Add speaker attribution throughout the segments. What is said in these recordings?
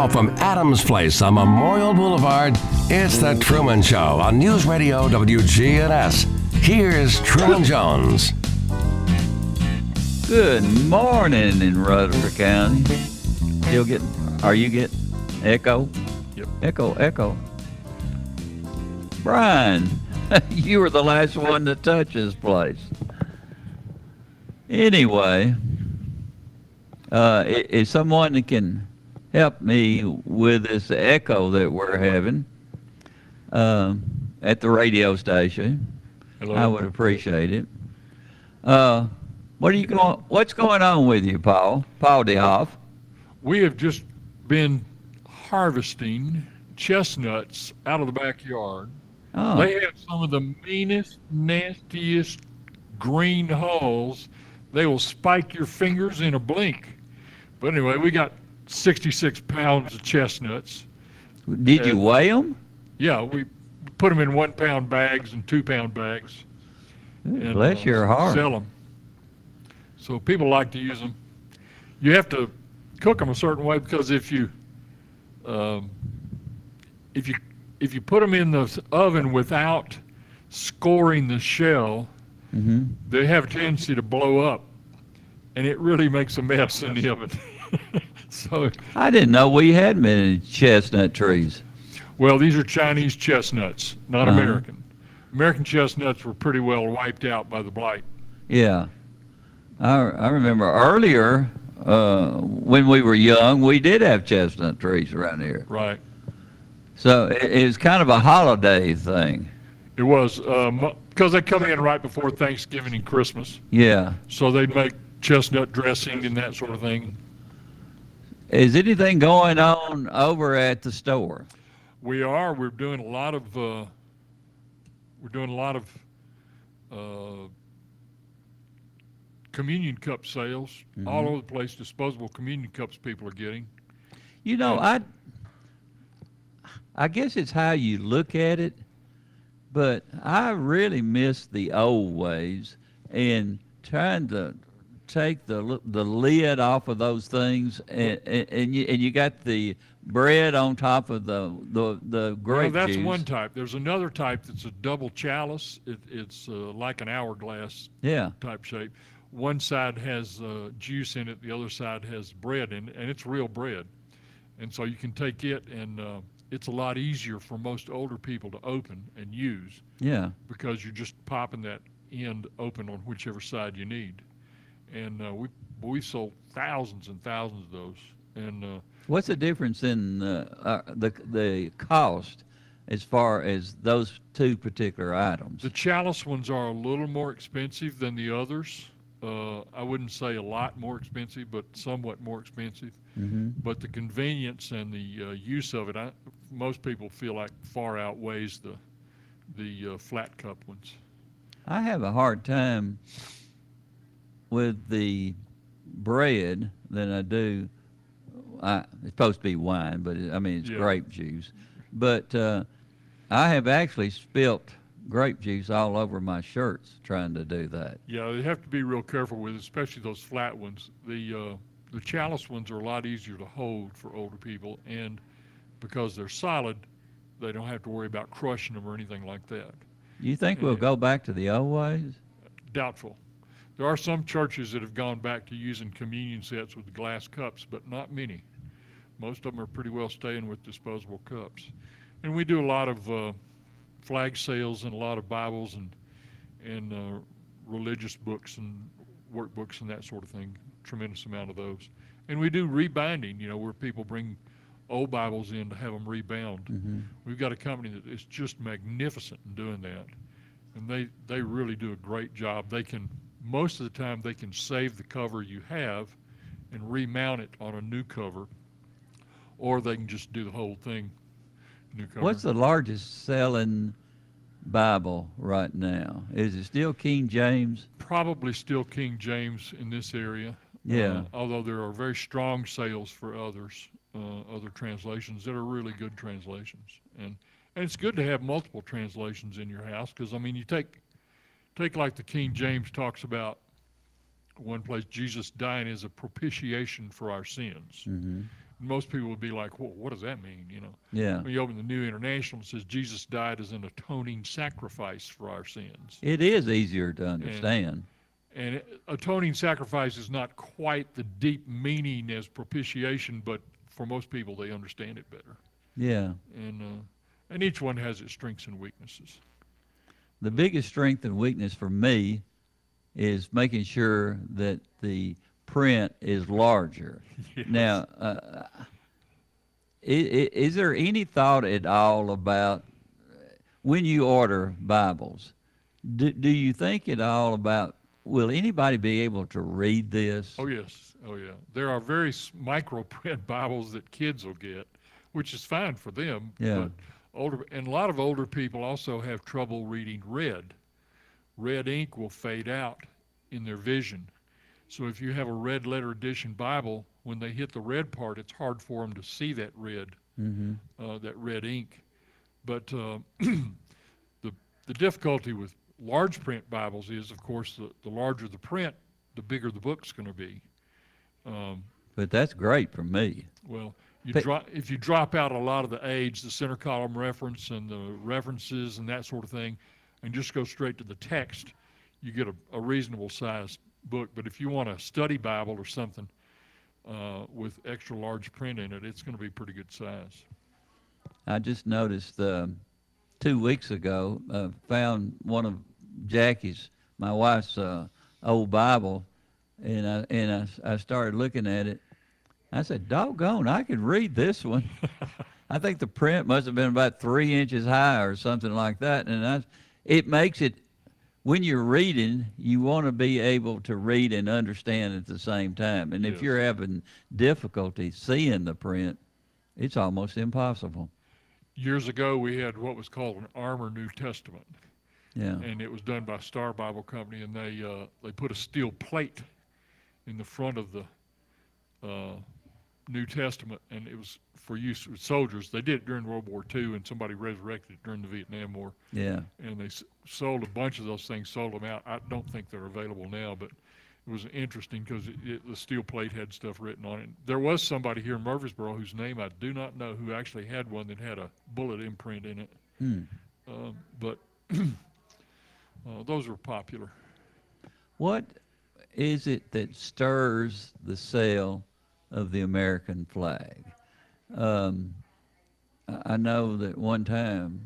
Speaker 1: Now, from Adams Place on Memorial Boulevard, it's The Truman Show on News Radio WGNS. Here's Truman Jones.
Speaker 2: Good morning in Rutherford County. Still getting, are you getting echo?
Speaker 3: Yep.
Speaker 2: Echo, echo. Brian, you were the last one to touch this place. Anyway, uh, i- is someone that can help me with this echo that we're having um, at the radio station?
Speaker 3: Hello.
Speaker 2: I would appreciate it. Uh, what are you going? What's going on with you, Paul? Paul DeHoff?
Speaker 3: We have just been harvesting chestnuts out of the backyard.
Speaker 2: Oh,
Speaker 3: They have some of the meanest, nastiest green hulls. They will spike your fingers in a blink. But anyway, we got 66 pounds of chestnuts.
Speaker 2: did you
Speaker 3: uh,
Speaker 2: weigh them?
Speaker 3: Yeah, we put them in one pound bags and two pound bags. and,
Speaker 2: Bless
Speaker 3: uh,
Speaker 2: your heart.
Speaker 3: Sell them. So people like to use them. You have to cook them a certain way because if you, um, if you, if you put them in the oven without scoring the shell,
Speaker 2: hmm
Speaker 3: they have a tendency to blow up, and it really makes a mess in the oven. so,
Speaker 2: I didn't know we had many chestnut trees.
Speaker 3: well, these are Chinese chestnuts, not
Speaker 2: Uh-huh.
Speaker 3: American. American chestnuts were pretty well wiped out by the blight.
Speaker 2: Yeah, I I remember earlier uh, when we were young, we did have chestnut trees around here.
Speaker 3: Right.
Speaker 2: So it, it was kind of a holiday thing.
Speaker 3: It was um, because they come in right before Thanksgiving and Christmas,
Speaker 2: Yeah.
Speaker 3: so they'd make chestnut dressing and that sort of thing.
Speaker 2: Is anything going on over at the store?
Speaker 3: We are. We're doing a lot of. Uh, we're doing a lot of uh, communion cup sales all over the place. Disposable communion cups people are getting.
Speaker 2: You know, I I guess it's how you look at it, but I really miss the old ways and trying to take the the lid off of those things and and, and you and you got the bread on top of the the the grape
Speaker 3: well, that's
Speaker 2: juice.
Speaker 3: one type. There's another type that's a double chalice. It, it's uh, like an hourglass
Speaker 2: Yeah.
Speaker 3: type shape. One side has uh, juice in it, the other side has bread in it, and it's real bread. And so you can take it, and uh, it's a lot easier for most older people to open and use
Speaker 2: Yeah.
Speaker 3: because you're just popping that end open on whichever side you need. And uh, we we sold thousands and thousands of those. And uh,
Speaker 2: What's the difference in uh, uh, the the cost as far as those two particular items?
Speaker 3: the chalice ones are a little more expensive than the others. Uh, I wouldn't say a lot more expensive, but somewhat more expensive.
Speaker 2: hmm
Speaker 3: but the convenience and the uh, use of it, I, most people feel like far outweighs the the uh, flat cup ones.
Speaker 2: I have a hard time with the bread than I do. I, it's supposed to be wine, but it, I mean it's
Speaker 3: Yeah.
Speaker 2: grape juice. But uh, I have actually spilt grape juice all over my shirts trying to do that.
Speaker 3: Yeah, you have to be real careful with, it, especially those flat ones. The uh, the chalice ones are a lot easier to hold for older people, and because they're solid, they don't have to worry about crushing them or anything like that.
Speaker 2: You think we'll go back to the old ways?
Speaker 3: Doubtful. There are some churches that have gone back to using communion sets with glass cups, but not many. Most of them are pretty well staying with disposable cups. And we do a lot of uh, flag sales and a lot of Bibles and and uh, religious books and workbooks and that sort of thing. Tremendous amount of those. And we do rebinding, you know, where people bring old Bibles in to have them rebound.
Speaker 2: hmm
Speaker 3: We've got a company that is just magnificent in doing that. And they, they really do a great job. They can, most of the time, they can save the cover you have and remount it on a new cover, or they can just do the whole thing new cover.
Speaker 2: What's the largest selling Bible right now? Is it still King James?
Speaker 3: Probably still King James in this area.
Speaker 2: Yeah.
Speaker 3: Uh, although there are very strong sales for others, uh, other translations that are really good translations. And and it's good to have multiple translations in your house because I mean you take take like the King James talks about one place Jesus dying is a propitiation for our sins.
Speaker 2: hmm
Speaker 3: Most people would be like, well, what does that mean? You know,
Speaker 2: Yeah.
Speaker 3: when you open the New International, it says Jesus died as an atoning sacrifice for our sins.
Speaker 2: It is easier to understand.
Speaker 3: And it- atoning sacrifice is not quite the deep meaning as propitiation, but for most people, they understand it better.
Speaker 2: Yeah.
Speaker 3: And uh, and each one has its strengths and weaknesses.
Speaker 2: The biggest strength and weakness for me is making sure that the print is larger.
Speaker 3: Yes.
Speaker 2: Now, uh, is, is there any thought at all about when you order Bibles? Do, do you think at all about will anybody be able to read this?
Speaker 3: Oh yes, oh yeah. There are very micro print Bibles that kids will get, which is fine for them.
Speaker 2: Yeah.
Speaker 3: But older and a lot of older people also have trouble reading red. Red ink will fade out in their vision. So if you have a red letter edition Bible, when they hit the red part, it's hard for them to see that red,
Speaker 2: hmm
Speaker 3: uh, that red ink. But uh, the the difficulty with large print Bibles is, of course, the, the larger the print, the bigger the book's going to be. Um,
Speaker 2: But that's great for me.
Speaker 3: well, you
Speaker 2: But-
Speaker 3: drop if you drop out a lot of the age, the center column reference, and the references and that sort of thing, and just go straight to the text, you get a, a reasonable sized book. But if you want a study Bible or something uh, with extra large print in it, it's going to be pretty good size.
Speaker 2: I just noticed uh, two weeks ago, uh, found one of Jackie's, my wife's uh, old Bible, and I and I, I started looking at it. I said, "Doggone, I could read this one." I think the print must have been about three inches high or something like that, and I, it makes it when you're reading, you want to be able to read and understand at the same time. And if you're having difficulty seeing the print, it's almost impossible.
Speaker 3: Years ago, we had what was called an Armor New Testament.
Speaker 2: Yeah.
Speaker 3: and it was done by Star Bible Company, and they uh, they put a steel plate in the front of the uh, New Testament, and it was for use with soldiers. They did it during World War II, and somebody resurrected it during the Vietnam War,
Speaker 2: Yeah.
Speaker 3: and they s- sold a bunch of those things, sold them out. I don't think they're available now, but it was interesting because it, it, the steel plate had stuff written on it. There was somebody here in Murfreesboro whose name I do not know who actually had one that had a bullet imprint in it,
Speaker 2: Hmm.
Speaker 3: um, but uh, those were popular.
Speaker 2: What is it that stirs the sale of the American flag? Um, I know that one time,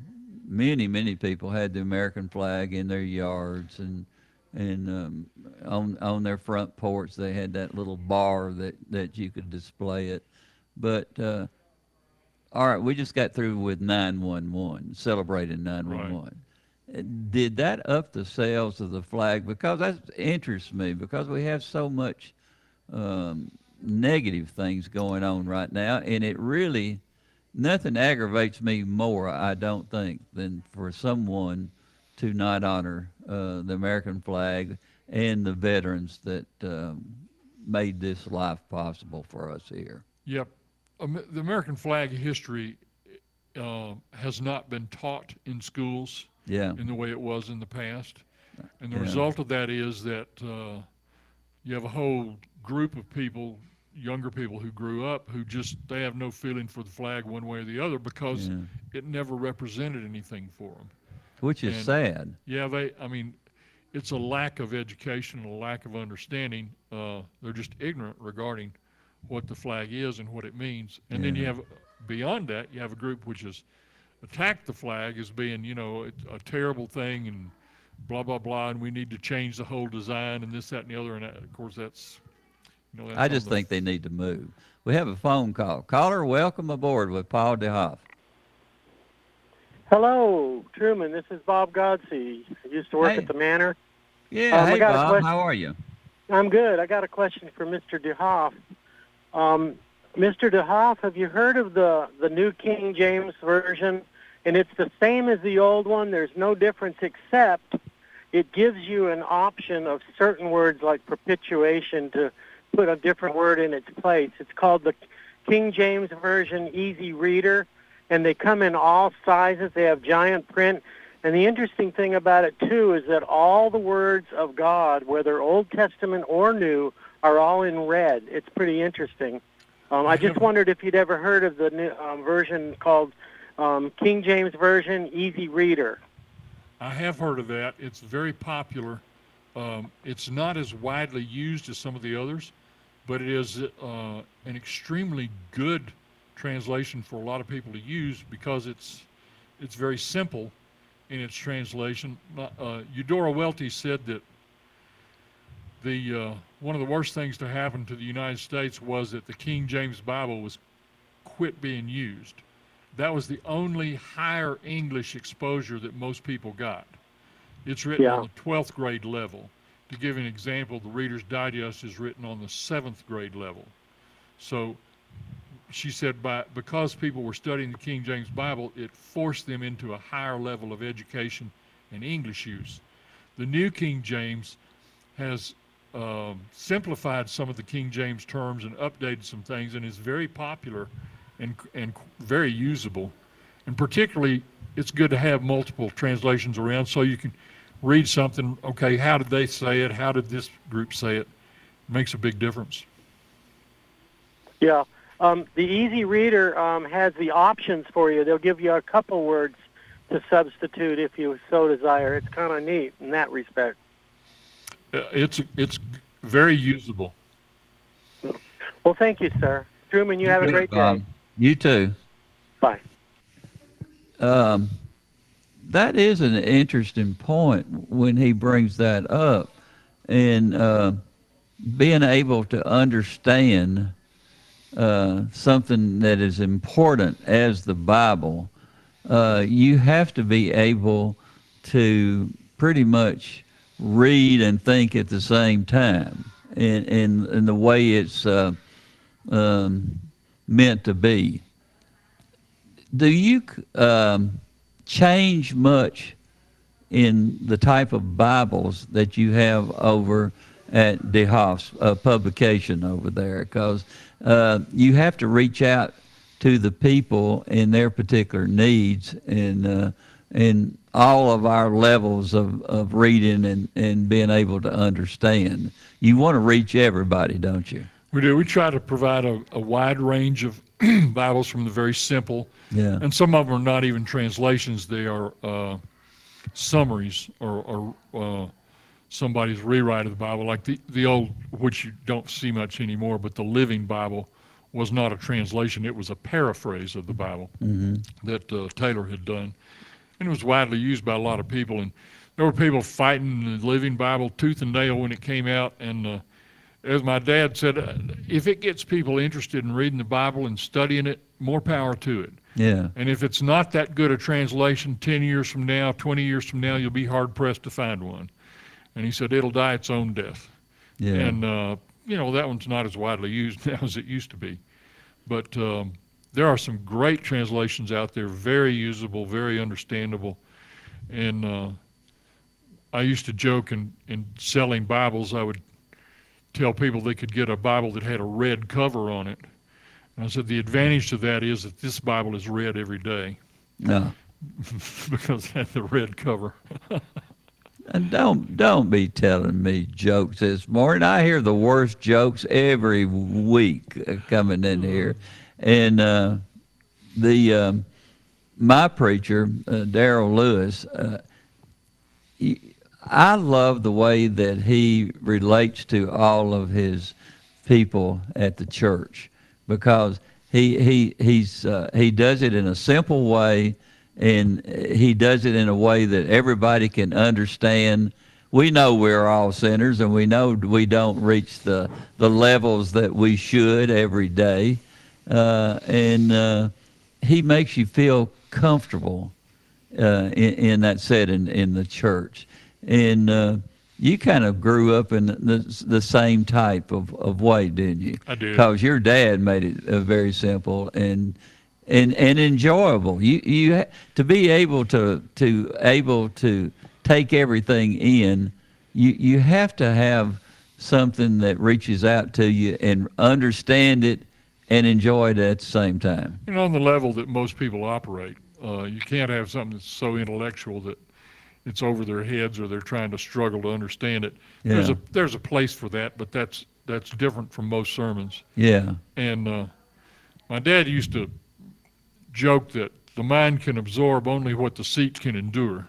Speaker 2: many many people had the American flag in their yards and and um, on on their front porch they had that little bar that that you could display it. But uh, all right, we just got through with 911, celebrating 911. Did that up the sales of the flag? Because that interests me because we have so much um, negative things going on right now, and it really nothing aggravates me more, I don't think, than for someone to not honor uh, the American flag and the veterans that um, made this life possible for us here.
Speaker 3: Yep. Am- the American flag history uh, has not been taught in schools
Speaker 2: Yeah,
Speaker 3: in the way it was in the past. And the
Speaker 2: Yeah.
Speaker 3: result of that is that uh, you have a whole group of people, younger people who grew up, who just, they have no feeling for the flag one way or the other because
Speaker 2: Yeah.
Speaker 3: it never represented anything for them.
Speaker 2: which is
Speaker 3: And-
Speaker 2: sad.
Speaker 3: Yeah, they, I mean, it's a lack of education and a lack of understanding. Uh, they're just ignorant regarding what the flag is and what it means. And then you have, beyond that, you have a group which has attacked the flag as being, you know, it's a terrible thing and blah, blah, blah, and we need to change the whole design and this, that, and the other. And that, of course, that's, you know,
Speaker 2: I just think they need to move. We have a phone call. Caller, welcome aboard with Paul DeHoff.
Speaker 4: Hello, Truman. This is Bob Godsey. I used to work
Speaker 2: Hey.
Speaker 4: at the Manor.
Speaker 2: Yeah,
Speaker 4: Um, I
Speaker 2: hey
Speaker 4: got
Speaker 2: Bob,
Speaker 4: question.
Speaker 2: how are you?
Speaker 4: I'm good. I got a question for Mr. DeHoff. Um, Mr. DeHoff, have you heard of the the New King James version? And it's the same as the old one. There's no difference except it gives you an option of certain words like propitiation to put a different word in its place. It's called the King James Version Easy Reader, and they come in all sizes. They have giant print. And the interesting thing about it, too, is that all the words of God, whether Old Testament or New, are all in red. It's pretty interesting. Um, I just wondered if you'd ever heard of the new um, version called um, King James Version Easy Reader.
Speaker 3: I have heard of that. It's very popular. Um, it's not as widely used as some of the others, but it is uh, an extremely good translation for a lot of people to use because it's it's very simple in its translation. Uh, Eudora Welty said that the uh, one of the worst things to happen to the United States was that the King James Bible was quit being used. That was the only higher English exposure that most people got. It's written
Speaker 4: Yeah.
Speaker 3: on the 12th grade level. To give an example, the Reader's Digest is written on the seventh grade level. So she said by because people were studying the King James Bible, it forced them into a higher level of education and English use. The New King James has um, simplified some of the King James terms and updated some things, and is very popular and and very usable. And particularly, it's good to have multiple translations around so you can read something. Okay, how did they say it? How did this group say it? makes a big difference.
Speaker 4: Yeah. Um, the Easy Reader um, has the options for you. They'll give you a couple words to substitute if you so desire. It's kind of neat in that respect.
Speaker 3: Uh, it's it's very usable.
Speaker 4: Well, thank you, sir. Truman, you have a great day.
Speaker 2: Um, you too.
Speaker 4: Bye.
Speaker 2: Um, that is an interesting point when he brings that up, and uh, being able to understand uh, something that is important as the Bible, uh, you have to be able to pretty much read and think at the same time, in in, in the way it's uh, um, meant to be. Do you um, change much in the type of Bibles that you have over at DeHoff's uh, publication over there? Because uh, you have to reach out to the people in their particular needs and uh, in all of our levels of, of reading and, and being able to understand. You want to reach everybody, don't you?
Speaker 3: We do. We try to provide a, a wide range of Bibles from the very simple,
Speaker 2: Yeah.
Speaker 3: and some of them are not even translations. They are uh, summaries or, or uh, somebody's rewrite of the Bible, like the, the old, which you don't see much anymore, but the Living Bible was not a translation. It was a paraphrase of the Bible that uh, Taylor had done. And it was widely used by a lot of people. And there were people fighting the Living Bible tooth and nail when it came out. And uh, as my dad said, uh, if it gets people interested in reading the Bible and studying it, more power to it.
Speaker 2: Yeah.
Speaker 3: And if it's not that good a translation, 10 years from now, 20 years from now, you'll be hard pressed to find one. And he said, it'll die its own death.
Speaker 2: Yeah.
Speaker 3: And, uh, you know, that one's not as widely used now as it used to be. But um, there are some great translations out there, very usable, very understandable. And uh, I used to joke in, in selling Bibles, I would tell people they could get a Bible that had a red cover on it. And I said, the advantage to that is that this Bible is read every day
Speaker 2: No.
Speaker 3: because it had the red cover.
Speaker 2: And don't don't be telling me jokes this morning. I hear the worst jokes every week uh, coming in here, and uh, the um, my preacher uh, Daryl Lewis. Uh, he, I love the way that he relates to all of his people at the church because he he he's uh, he does it in a simple way and he does it in a way that everybody can understand. We know we're all sinners and we know we don't reach the the levels that we should every day, uh, and uh, he makes you feel comfortable uh, in, in that setting in the church. And uh, you kind of grew up in the, the same type of, of way, didn't you?
Speaker 3: I did.
Speaker 2: Because your dad made it uh, very simple and and and enjoyable. You you ha- to be able to to able to take everything in. You you have to have something that reaches out to you and understand it and enjoy it at the same time.
Speaker 3: you know, on the level that most people operate. Uh, you can't have something that's so intellectual that it's over their heads or they're trying to struggle to understand it. There's a there's a place for that, but that's that's different from most sermons.
Speaker 2: Yeah.
Speaker 3: And uh, my dad used to joke that the mind can absorb only what the seat can endure.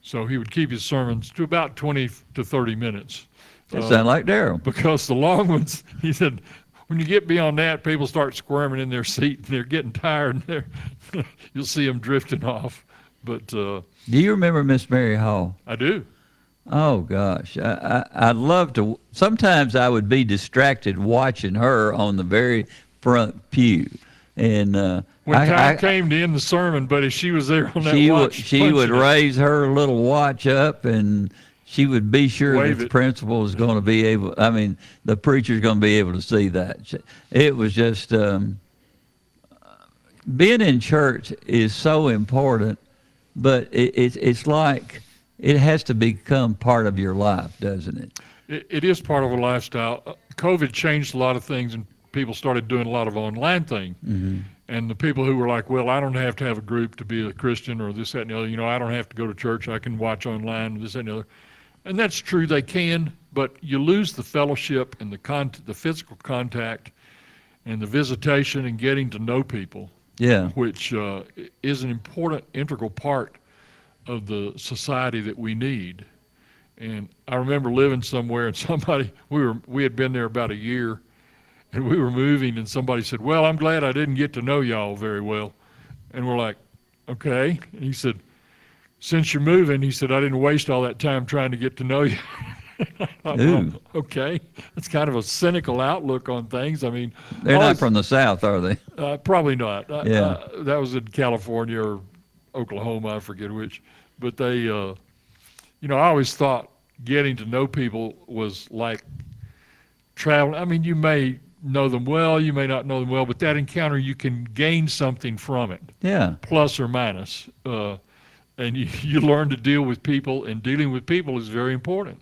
Speaker 3: So he would keep his sermons to about 20 to 30 minutes.
Speaker 2: That
Speaker 3: Uh,
Speaker 2: sound like Daryl.
Speaker 3: because the long ones, he said, when you get beyond that, people start squirming in their seat and they're getting tired and they're, you'll see them drifting off. But uh,
Speaker 2: Do you remember Miss Mary Hall?
Speaker 3: I do.
Speaker 2: Oh gosh, I, I I'd love to. Sometimes I would be distracted watching her on the very front pew, and uh,
Speaker 3: When
Speaker 2: I-
Speaker 3: time
Speaker 2: I-
Speaker 3: came to end the sermon, buddy, she was there on that
Speaker 2: she would she would
Speaker 3: it.
Speaker 2: raise her little watch up and she would be sure
Speaker 3: Wave
Speaker 2: that the principal is going to be able i mean the preacher's going to be able to see that it was just um, being in church is so important but it, it's it's like it has to become part of your life doesn't it
Speaker 3: It, it is part of a lifestyle. Uh, COVID changed a lot of things, and people started doing a lot of online thing.
Speaker 2: Mm-hmm.
Speaker 3: And the people who were like, "Well, I don't have to have a group to be a Christian, or this, that, and the other. You know, I don't have to go to church. I can watch online, this, that, and the other." And that's true. They can, but you lose the fellowship and the con- the physical contact, and the visitation and getting to know people,
Speaker 2: yeah
Speaker 3: which uh, is an important integral part of the society that we need. And I remember living somewhere and somebody we were we had been there about a year and we were moving and somebody said, "Well, I'm glad I didn't get to know y'all very well." And we're like, "Okay." And he said, "Since you're moving," he said, "I didn't waste all that time trying to get to know you." I thought, well,
Speaker 2: Ooh.
Speaker 3: okay, that's kind of a cynical outlook on things. I mean,
Speaker 2: they're not from the south are they
Speaker 3: uh, probably not. Uh,
Speaker 2: Yeah.
Speaker 3: uh, that was in California or Oklahoma, I forget which. But they, uh, you know, I always thought getting to know people was like traveling. I mean, you may know them well, you may not know them well, but that encounter, you can gain something from it,
Speaker 2: yeah
Speaker 3: plus or minus. Uh, and you, you learn to deal with people, and dealing with people is very important.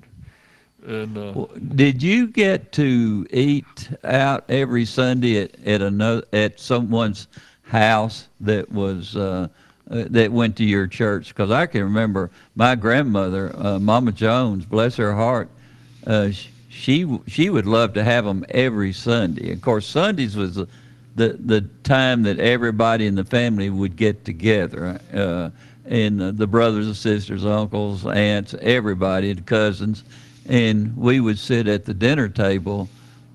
Speaker 3: And uh,
Speaker 2: Well, Did you get to eat out every Sunday at at another at someone's house that was uh, uh, that went to your church? Because I can remember my grandmother, uh, Mama Jones, bless her heart, uh, sh- she she would love to have them every Sunday. Of course, Sundays was the the, time that everybody in the family would get together. Uh, and the brothers and sisters, uncles, aunts, everybody, the cousins, and we would sit at the dinner table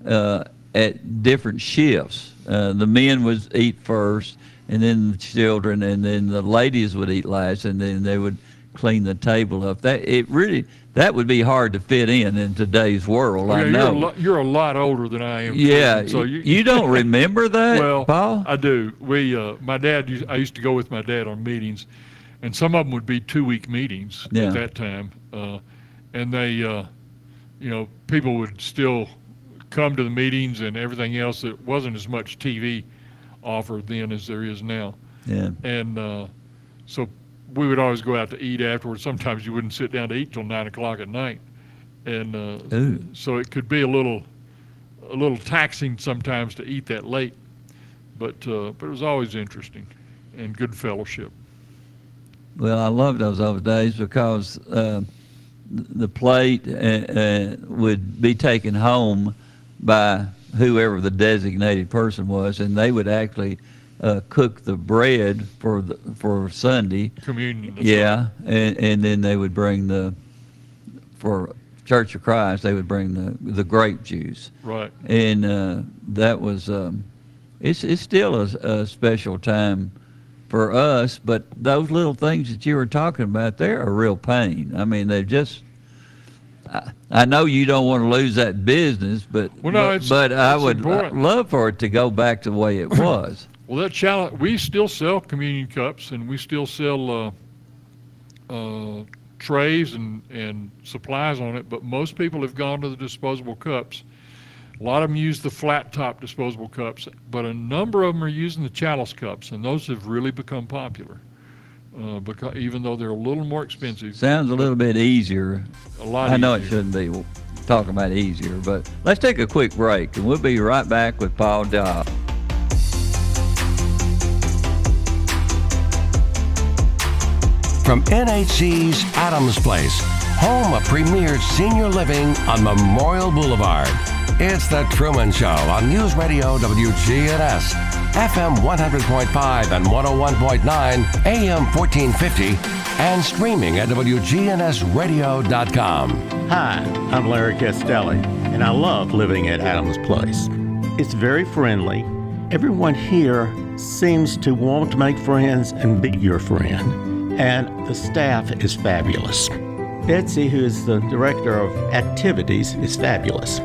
Speaker 2: uh, at different shifts. Uh, the men would eat first, and then the children, and then the ladies would eat last, and then they would clean the table up. That it really that would be hard to fit in in today's world.
Speaker 3: yeah,
Speaker 2: I
Speaker 3: you're,
Speaker 2: know.
Speaker 3: a lo- you're a lot older than I am.
Speaker 2: yeah,
Speaker 3: So
Speaker 2: you,
Speaker 3: you,
Speaker 2: don't remember that,
Speaker 3: Well,
Speaker 2: Paul?
Speaker 3: I do. We, uh, my dad, used, I used to go with my dad on meetings, and some of them would be two-week meetings
Speaker 2: Yeah.
Speaker 3: at that time, uh, and they, uh, you know, people would still come to the meetings and everything else. It wasn't as much TV offered then as there is now,
Speaker 2: yeah.
Speaker 3: and uh, so we would always go out to eat afterwards. Sometimes you wouldn't sit down to eat till nine o'clock at night, and uh, so it could be a little a little taxing sometimes to eat that late but uh, but it was always interesting and good fellowship
Speaker 2: Well, I love those old days because uh, the plate uh, uh, would be taken home by whoever the designated person was, and they would actually uh, cook the bread for the, for Sunday.
Speaker 3: communion
Speaker 2: Yeah, and, and then they would bring the for Church of Christ. They would bring the the grape juice,
Speaker 3: right
Speaker 2: and uh, that was um, it's it's still a, a special time for us. But those little things that you were talking about, they're a real pain. I mean, they just. I, I know you don't want to lose that business, but
Speaker 3: Well, no,
Speaker 2: but,
Speaker 3: it's-
Speaker 2: but I would
Speaker 3: important.
Speaker 2: love for it to go back to the way it was.
Speaker 3: well that challenge we still sell communion cups and we still sell uh, uh, trays and and supplies on it but most people have gone to the disposable cups a lot of them use the flat top disposable cups but a number of them are using the chalice cups and those have really become popular uh, because even though they're a little more expensive
Speaker 2: Sounds a little bit easier
Speaker 3: a lot
Speaker 2: I know it shouldn't be talking about easier, but let's take a quick break and we'll be right back with Paul Dobb.
Speaker 1: From NHC's Adams Place, home of premier senior living on Memorial Boulevard. It's The Truman Show on News Radio WGNS. FM 100.5 and 101.9, AM 1450, and streaming at WGNSradio.com.
Speaker 5: Hi, I'm Larry Castelli, and I love living at Adams Place. It's very friendly. Everyone here seems to want to make friends and be your friend, and the staff is fabulous. Betsy, who is the director of activities, is fabulous.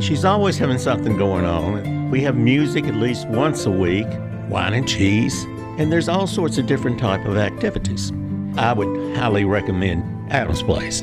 Speaker 5: She's always having something going on. We have music at least once a week, wine and cheese, and there's all sorts of different type of activities. I would highly recommend Adams Place.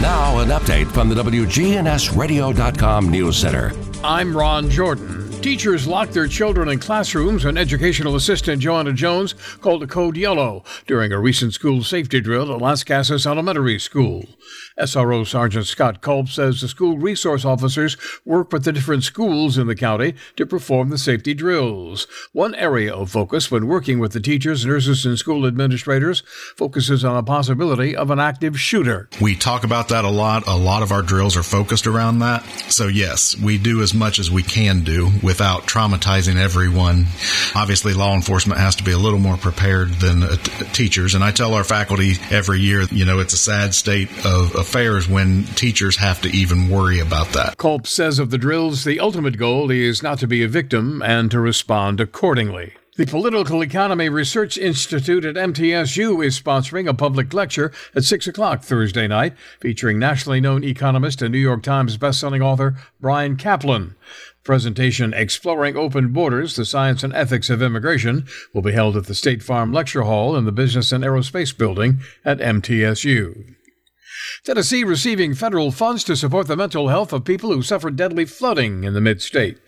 Speaker 1: Now, an update from the WGNSradio.com News Center.
Speaker 6: I'm Ron Jordan. Teachers locked their children in classrooms when educational assistant Joanna Jones called a code yellow during a recent school safety drill at Lascassas Elementary School. SRO Sergeant Scott Culp says the school resource officers work with the different schools in the county to perform the safety drills. One area of focus when working with the teachers, nurses, and school administrators focuses on the possibility of an active shooter.
Speaker 7: We talk about that a lot. A lot of our drills are focused around that. So, yes, we do as much as we can do without traumatizing everyone. Obviously, law enforcement has to be a little more prepared than uh, t- teachers. And I tell our faculty every year, you know, it's a sad state of affairs when teachers have to even worry about that.
Speaker 6: Culp says of the drills, the ultimate goal is not to be a victim and to respond accordingly. The Political Economy Research Institute at MTSU is sponsoring a public lecture at 6 o'clock Thursday night featuring nationally known economist and New York Times bestselling author Bryan Caplan. Presentation Exploring Open Borders, the Science and Ethics of Immigration will be held at the State Farm Lecture Hall in the Business and Aerospace Building at MTSU. Tennessee receiving federal funds to support the mental health of people who suffered deadly flooding in the mid state.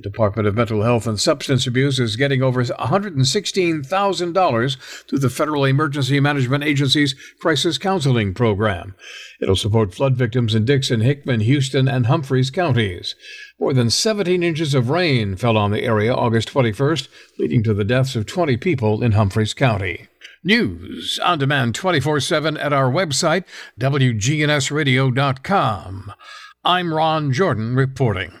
Speaker 6: The Department of Mental Health and Substance Abuse is getting over $116,000 through the Federal Emergency Management Agency's Crisis Counseling Program. It'll support flood victims in Dickson, Hickman, Houston, and Humphreys counties. More than 17 inches of rain fell on the area August 21st, leading to the deaths of 20 people in Humphreys County. News on demand 24 7 at our website, WGNSradio.com. I'm Ron Jordan reporting.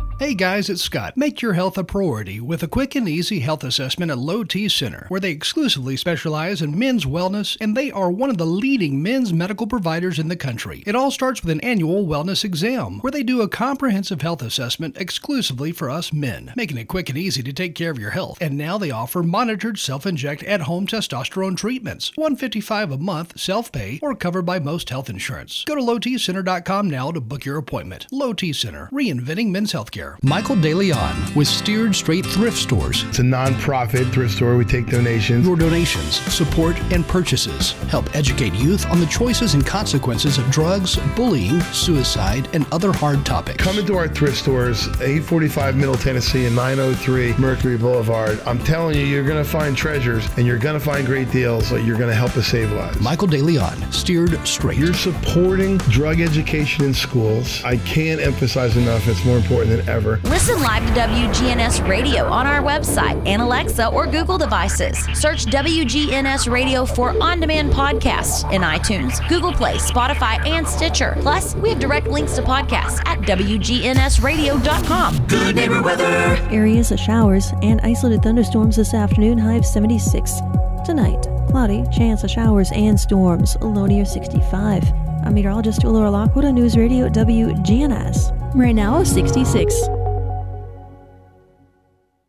Speaker 8: Hey guys, it's Scott. Make your health a priority with a quick and easy health assessment at Low T Center, where they exclusively specialize in men's wellness and they are one of the leading men's medical providers in the country. It all starts with an annual wellness exam, where they do a comprehensive health assessment exclusively for us men, making it quick and easy to take care of your health. And now they offer monitored self-inject at-home testosterone treatments, 155 a month, self-pay, or covered by most health insurance. Go to lowtcenter.com now to book your appointment. Low T Center, reinventing men's healthcare. Michael DeLeon with Steered Straight Thrift Stores.
Speaker 9: It's a non-profit thrift store. We take donations.
Speaker 8: Your donations, support, and purchases help educate youth on the choices and consequences of drugs, bullying, suicide, and other hard topics.
Speaker 9: Come into our thrift stores, 845 Middle Tennessee and 903 Mercury Boulevard. I'm telling you, you're going to find treasures and you're going to find great deals. You're going to help us save lives.
Speaker 8: Michael DeLeon, Steered Straight.
Speaker 9: You're supporting drug education in schools. I can't emphasize enough. It's more important than ever.
Speaker 10: Listen live to WGNS Radio on our website and Alexa or Google devices. Search WGNS Radio for on demand podcasts in iTunes, Google Play, Spotify, and Stitcher. Plus, we have direct links to podcasts at WGNSradio.com.
Speaker 11: Good neighbor weather.
Speaker 12: Areas of showers and isolated thunderstorms this afternoon, high of 76. Tonight, cloudy, chance of showers and storms, low near 65. I'm meteorologist Laura Lockwood on News Radio WGNS. Right now, 66.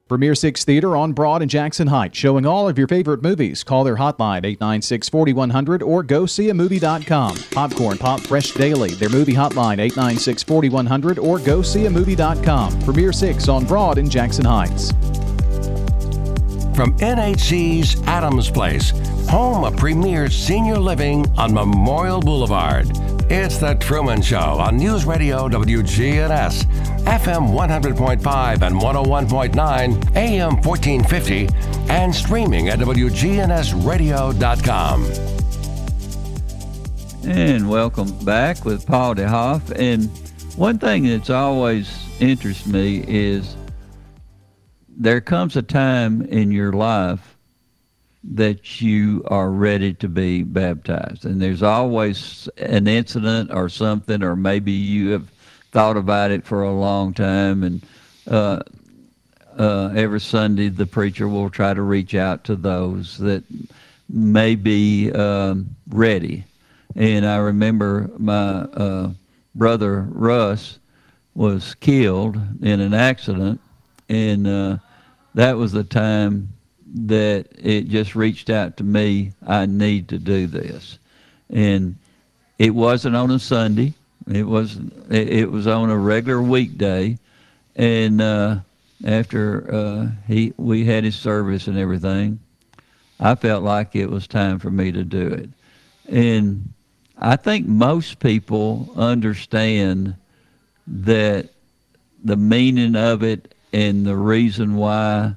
Speaker 13: Premier 6 Theater on Broad and Jackson Heights, showing all of your favorite movies. Call their hotline 896 4100 or go see a movie.com. Popcorn Pop Fresh Daily, their movie hotline 896 4100 or go see a movie.com. Premier 6 on Broad and Jackson Heights.
Speaker 1: From NHC's Adams Place, home of premier senior living on Memorial Boulevard. It's The Truman Show on News Radio WGNS, FM 100.5 and 101.9, AM 1450, and streaming at WGNSradio.com.
Speaker 2: And welcome back with Paul DeHoff. And one thing that's always interests me is there comes a time in your life that you are ready to be baptized. And there's always an incident or something, or maybe you have thought about it for a long time. And uh, uh, every Sunday, the preacher will try to reach out to those that may be um, ready. And I remember my uh, brother Russ was killed in an accident, and uh, that was the time that it just reached out to me. I need to do this, and it wasn't on a Sunday. It was it, was on a regular weekday, and uh, after uh, he we had his service and everything, I felt like it was time for me to do it, and I think most people understand that the meaning of it and the reason why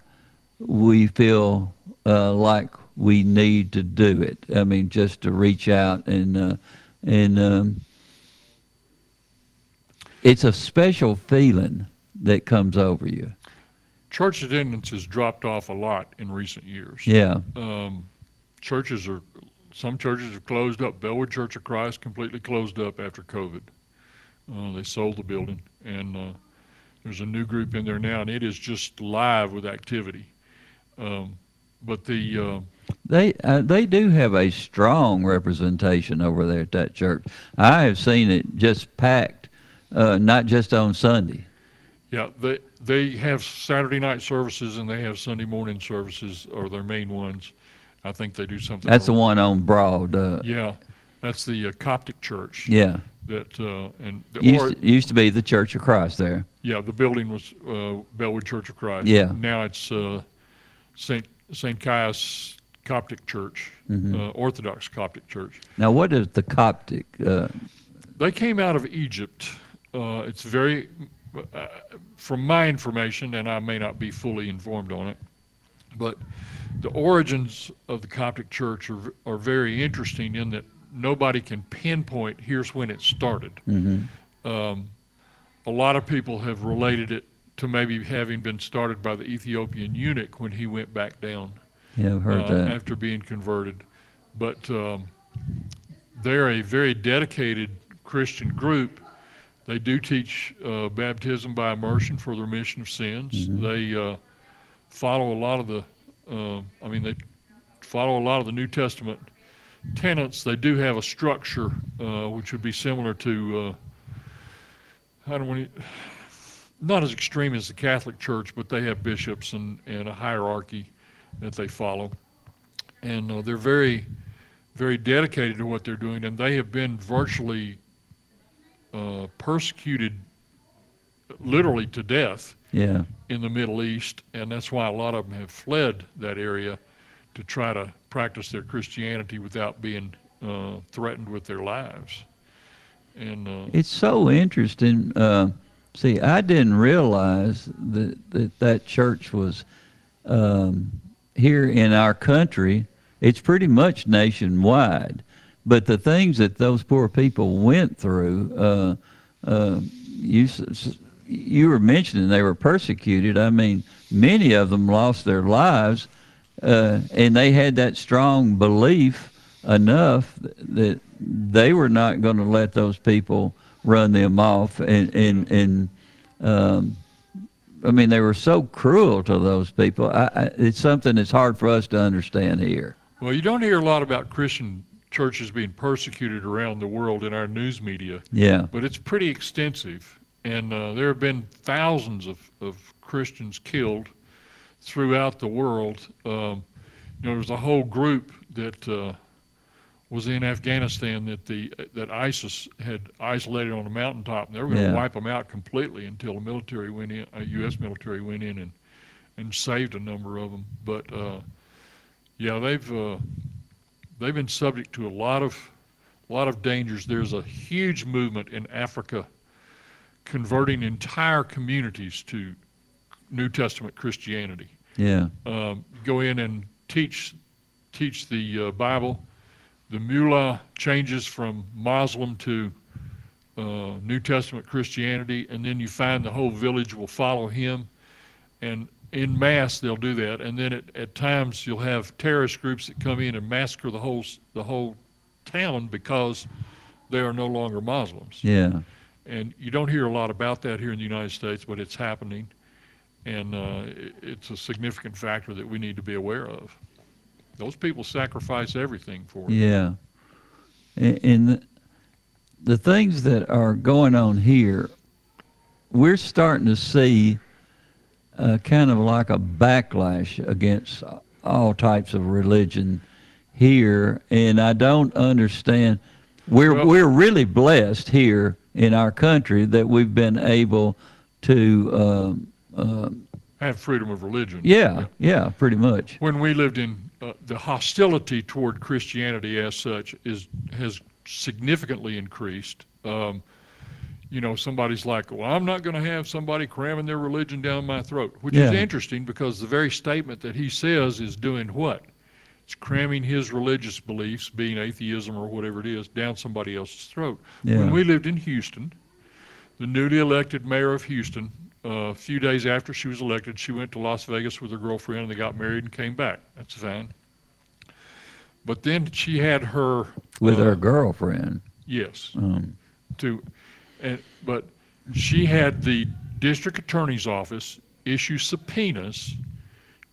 Speaker 2: we feel uh, like we need to do it. I mean, just to reach out and uh, and um, it's a special feeling that comes over you.
Speaker 3: Church attendance has dropped off a lot in recent years.
Speaker 2: Yeah.
Speaker 3: Um, churches are some churches have closed up. Bellwood Church of Christ completely closed up after COVID. Uh, they sold the building, and uh, there's a new group in there now, and it is just live with activity. Um, but the uh,
Speaker 2: they uh, they do have a strong representation over there at that church. I have seen it just packed, uh, not just on Sunday.
Speaker 3: Yeah, they they have Saturday night services and they have Sunday morning services, are their main ones. I think they do something.
Speaker 2: That's the one on Broad. Uh,
Speaker 3: Yeah, that's the uh, Coptic church.
Speaker 2: Yeah.
Speaker 3: That uh, and the,
Speaker 2: used,
Speaker 3: or,
Speaker 2: to, used to be the Church of Christ there.
Speaker 3: Yeah, the building was uh, Bellwood Church of Christ.
Speaker 2: Yeah.
Speaker 3: Now it's uh, Saint Saint Caius Coptic Church,
Speaker 2: Mhm.
Speaker 3: uh, Orthodox Coptic Church.
Speaker 2: Now, what is the Coptic? Uh,
Speaker 3: They came out of Egypt. Uh, it's very, uh, from my information, and I may not be fully informed on it, but the origins of the Coptic Church are, are very interesting in that nobody can pinpoint here's when it started.
Speaker 2: mhm.
Speaker 3: Um, a lot of people have related it to maybe having been started by the Ethiopian eunuch when he went back down
Speaker 2: Yeah, I've heard
Speaker 3: uh,
Speaker 2: that.
Speaker 3: after being converted. But um, they're a very dedicated Christian group. They do teach uh, baptism by immersion for the remission of sins.
Speaker 2: Mhm.
Speaker 3: They uh, follow a lot of the, uh, I mean, they follow a lot of the New Testament tenets. They do have a structure uh, which would be similar to, I don't want to, not as extreme as the Catholic Church, but they have bishops and, and a hierarchy that they follow. And uh, they're very, very dedicated to what they're doing, and they have been virtually uh, persecuted literally to death
Speaker 2: Yeah.
Speaker 3: in the Middle East, and that's why a lot of them have fled that area to try to practice their Christianity without being uh, threatened with their lives. And uh,
Speaker 2: It's so interesting. Uh, see, I didn't realize that that, that church was um, here in our country. It's pretty much nationwide. But the things that those poor people went through, uh, uh, you you were mentioning they were persecuted. I mean, many of them lost their lives, uh, and they had that strong belief enough that they were not going to let those people run them off and and and um, I mean they were so cruel to those people. I, I, it's something that's hard for us to understand here.
Speaker 3: Well, you don't hear a lot about Christian churches being persecuted around the world in our news media.
Speaker 2: Yeah.
Speaker 3: But it's pretty extensive. And uh, there have been thousands of, of Christians killed throughout the world. Um, you know, there was a whole group that uh, was in Afghanistan that the that ISIS had isolated on a mountaintop, and they were going to
Speaker 2: Yeah.
Speaker 3: wipe them out completely until the military went in, uh, U.S. military went in and and saved a number of them. But uh, yeah, they've uh, they've been subject to a lot of a lot of dangers. There's a huge movement in Africa converting entire communities to New Testament Christianity.
Speaker 2: Yeah.
Speaker 3: Um, go in and teach teach the uh, Bible. The mullah changes from Muslim to uh, New Testament Christianity, and then you find the whole village will follow him. And in mass, they'll do that. And then at, at times, you'll have terrorist groups that come in and massacre the whole the whole town because they are no longer Muslims.
Speaker 2: Yeah.
Speaker 3: And you don't hear a lot about that here in the United States, but it's happening. And uh, it's a significant factor that we need to be aware of. Those people sacrifice everything for it.
Speaker 2: Yeah. And the, the things that are going on here, we're starting to see uh, kind of like a backlash against all types of religion here, and I don't understand. We're well, we're really blessed here in our country that we've been able to um, uh,
Speaker 3: have freedom of religion.
Speaker 2: Yeah, yeah, pretty much.
Speaker 3: When we lived in uh, the hostility toward Christianity as such is has significantly increased. Um, you know, somebody's like, well, I'm not going to have somebody cramming their religion down my throat, which
Speaker 2: yeah.
Speaker 3: is interesting because the very statement that he says is doing what? It's cramming his religious beliefs, being atheism or whatever it is, down somebody else's throat.
Speaker 2: Yeah.
Speaker 3: When we lived in Houston, the newly elected mayor of Houston, a few days after she was elected, she went to Las Vegas with her girlfriend and they got married and came back. That's fine. But then she had her
Speaker 2: with
Speaker 3: uh,
Speaker 2: her girlfriend.
Speaker 3: Yes.
Speaker 2: Um,
Speaker 3: to, and but she had the district attorney's office issue subpoenas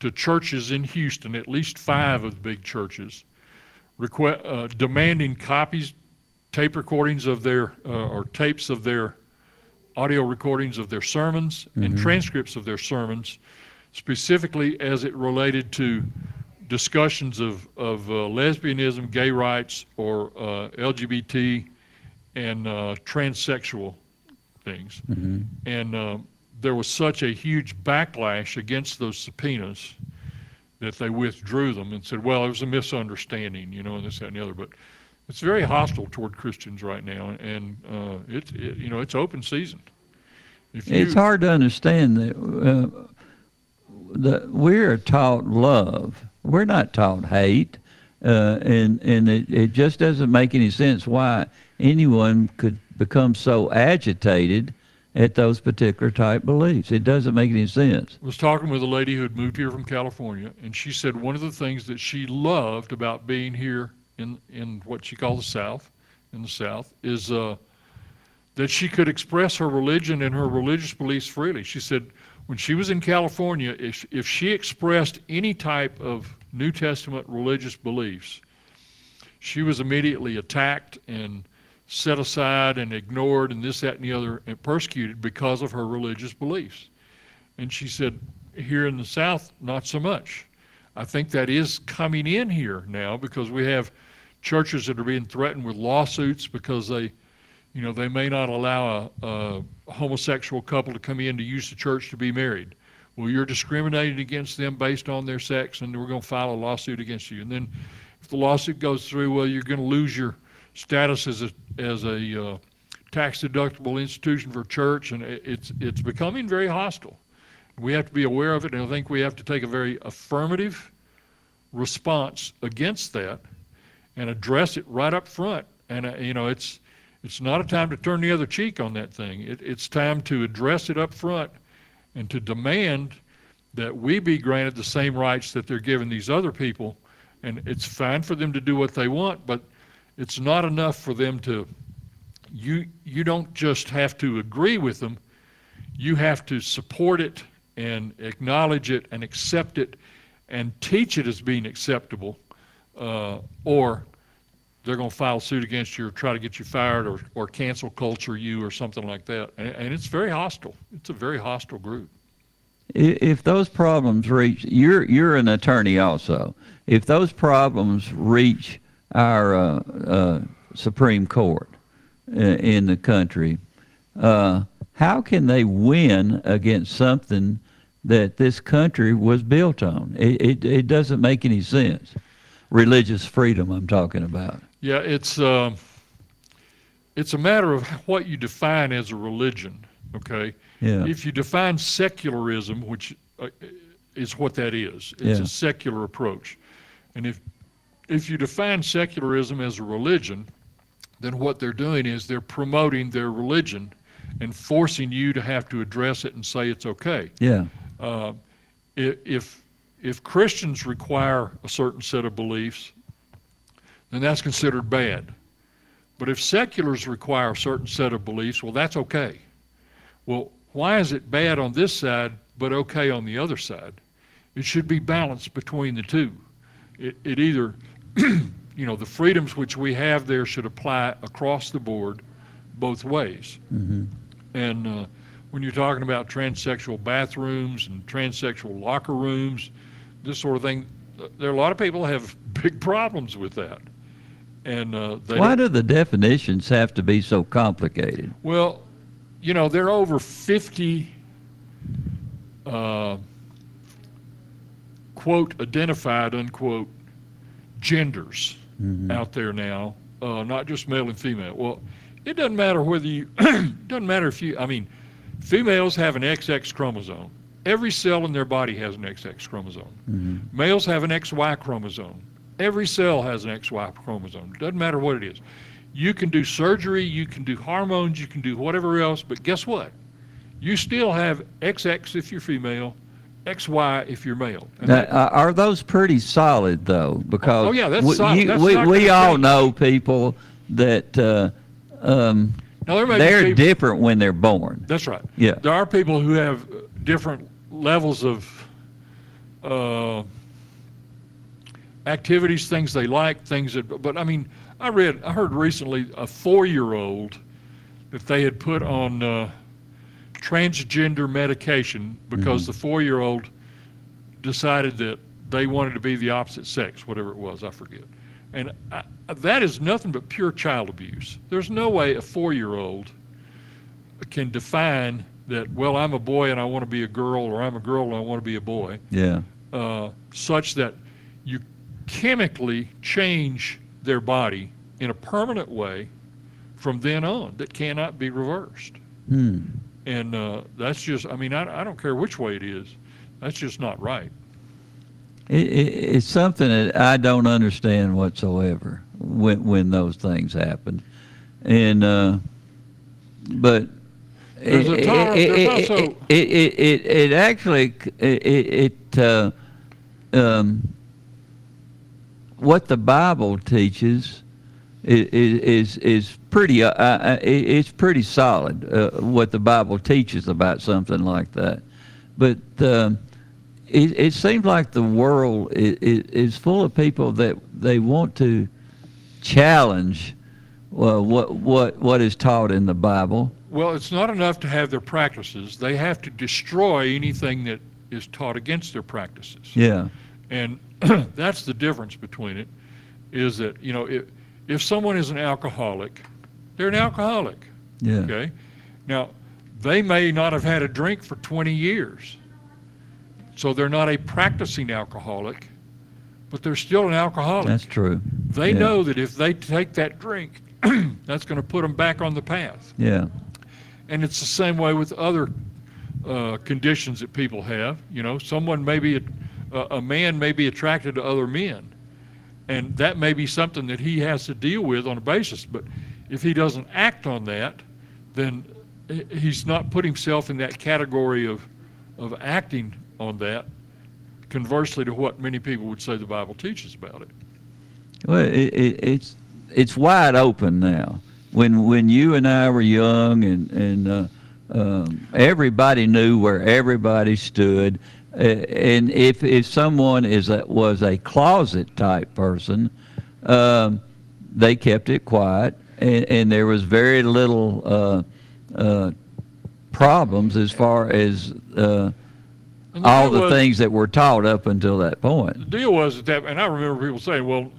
Speaker 3: to churches in Houston, at least five of the big churches, request, uh, demanding copies, tape recordings of their uh, or tapes of their audio recordings of their sermons
Speaker 2: Mm-hmm.
Speaker 3: and transcripts of their sermons, specifically as it related to discussions of, of uh, lesbianism, gay rights, or uh, LGBT and uh, transsexual things.
Speaker 2: Mhm.
Speaker 3: And uh, there was such a huge backlash against those subpoenas that they withdrew them and said, well, it was a misunderstanding, you know, and this, that, and the other. But it's very hostile toward Christians right now, and uh, it's, it, you know, it's open season. If you,
Speaker 2: it's hard to understand that uh, the, we're taught love. We're not taught hate, uh, and and it, it just doesn't make any sense why anyone could become so agitated at those particular type beliefs. It doesn't make any sense.
Speaker 3: I was talking with a lady who had moved here from California, and she said one of the things that she loved about being here in in what she called the South, in the South, is uh, that she could express her religion and her religious beliefs freely. She said when she was in California, if if she expressed any type of New Testament religious beliefs, she was immediately attacked and set aside and ignored and this, that, and the other, and persecuted because of her religious beliefs. And she said, here in the South, not so much. I think that is coming in here now because we have churches that are being threatened with lawsuits because they, you know, they may not allow a, a homosexual couple to come in to use the church to be married. Well, you're discriminating against them based on their sex, and we're going to file a lawsuit against you. And then, if the lawsuit goes through, well, you're going to lose your status as a as a uh, tax deductible institution for church, and it's it's becoming very hostile. We have to be aware of it, and I think we have to take a very affirmative response against that and address it right up front. And uh, you know, it's it's not a time to turn the other cheek on that thing. It, it's time to address it up front and to demand that we be granted the same rights that they're giving these other people. And it's fine for them to do what they want, but it's not enough for them to. You you don't just have to agree with them. You have to support it and acknowledge it and accept it and teach it as being acceptable, uh, or they're going to file suit against you or try to get you fired or, or cancel culture you or something like that. And, and it's very hostile. It's a very hostile group.
Speaker 2: If those problems reach, you're you're an attorney also. If those problems reach our uh, uh, Supreme Court uh, in the country, uh, how can they win against something that this country was built on. It, it, it doesn't make any sense. Religious freedom, I'm talking about.
Speaker 3: Yeah, it's uh, it's a matter of what you define as a religion. Okay.
Speaker 2: Yeah.
Speaker 3: If you define secularism, which uh, is what that is, it's
Speaker 2: Yeah.
Speaker 3: a secular approach, and if if you define secularism as a religion, then what they're doing is they're promoting their religion and forcing you to have to address it and say it's okay.
Speaker 2: Yeah.
Speaker 3: Uh, if if Christians require a certain set of beliefs, then that's considered bad. But if seculars require a certain set of beliefs, well, that's okay. Well, why is it bad on this side but okay on the other side? It should be balanced between the two. It, it either, you know, the freedoms which we have there should apply across the board both ways.
Speaker 2: Mm-hmm.
Speaker 3: And uh, when you're talking about transsexual bathrooms and transsexual locker rooms, this sort of thing, there are a lot of people have big problems with that. And uh, they
Speaker 2: Why
Speaker 3: don't-
Speaker 2: the definitions have to be so complicated?
Speaker 3: well, you know, there are over 50 uh, quote identified unquote genders out there now, uh, not just male and female. Well, it doesn't matter whether you doesn't matter if you. I mean, females have an XX chromosome. Every cell in their body has an XX chromosome. Males have an XY chromosome. Every cell has an XY chromosome. Doesn't matter what it is. You can do surgery, you can do hormones, you can do whatever else, but guess what? You still have XX if you're female, XY if you're male.
Speaker 2: Now, uh, are those pretty solid though? Because
Speaker 3: Oh, yeah, that's
Speaker 2: we,
Speaker 3: solid.
Speaker 2: you-
Speaker 3: That's
Speaker 2: we, we all
Speaker 3: change.
Speaker 2: know people that uh, um,
Speaker 3: Now, there may be
Speaker 2: they're
Speaker 3: people-
Speaker 2: different when they're born.
Speaker 3: That's right.
Speaker 2: Yeah.
Speaker 3: There are people who have different levels of uh, activities, things they like, things that. But I mean, I read, I heard recently a four-year-old that they had put on uh, transgender medication because the four-year-old decided that they wanted to be the opposite sex, whatever it was, I forget. And I, that is nothing but pure child abuse. There's no way a four-year-old can define that, well, I'm a boy and I want to be a girl, or I'm a girl and I want to be a boy,
Speaker 2: Yeah.
Speaker 3: uh, such that you chemically change their body in a permanent way from then on that cannot be reversed.
Speaker 2: Hmm.
Speaker 3: And uh, that's just, I mean, I, I don't care which way it is, that's just not right.
Speaker 2: It, it, it's something that I don't understand whatsoever when when those things happen, and uh, but
Speaker 3: There's a
Speaker 2: it, it,
Speaker 3: there's
Speaker 2: it,
Speaker 3: also-
Speaker 2: it, it, it, it actually it, it, uh, um, what the Bible teaches is is is pretty uh, uh, it's pretty solid uh, what the Bible teaches about something like that, but. Um, it, it seems like the world is, is full of people that they want to challenge well, what what what is taught in the Bible.
Speaker 3: Well, it's not enough to have their practices, they have to destroy anything that is taught against their practices.
Speaker 2: Yeah,
Speaker 3: And that's the difference between it, is that, you know, if, if someone is an alcoholic, they're an alcoholic.
Speaker 2: yeah,
Speaker 3: Okay? Now, they may not have had a drink for 20 years. So they're not a practicing alcoholic, but they're still an alcoholic.
Speaker 2: that's true.
Speaker 3: they
Speaker 2: yeah.
Speaker 3: know that if they take that drink, that's going to put them back on the path.
Speaker 2: Yeah,
Speaker 3: And it's the same way with other uh, conditions that people have. You know, someone may be, a, a man may be attracted to other men. And that may be something that he has to deal with on a basis. But if he doesn't act on that, then he's not put himself in that category of, of acting on that, conversely to what many people would say the Bible teaches about it.
Speaker 2: well, it, it, it's it's wide open now. When when you and I were young and and uh, um, everybody knew where everybody stood, uh, and if if someone is a, was a closet type person, um, they kept it quiet, and, and there was very little uh, uh, problems as far as uh, all the
Speaker 3: was-
Speaker 2: things that were taught up until that point.
Speaker 3: The deal was that, and I remember people saying, well,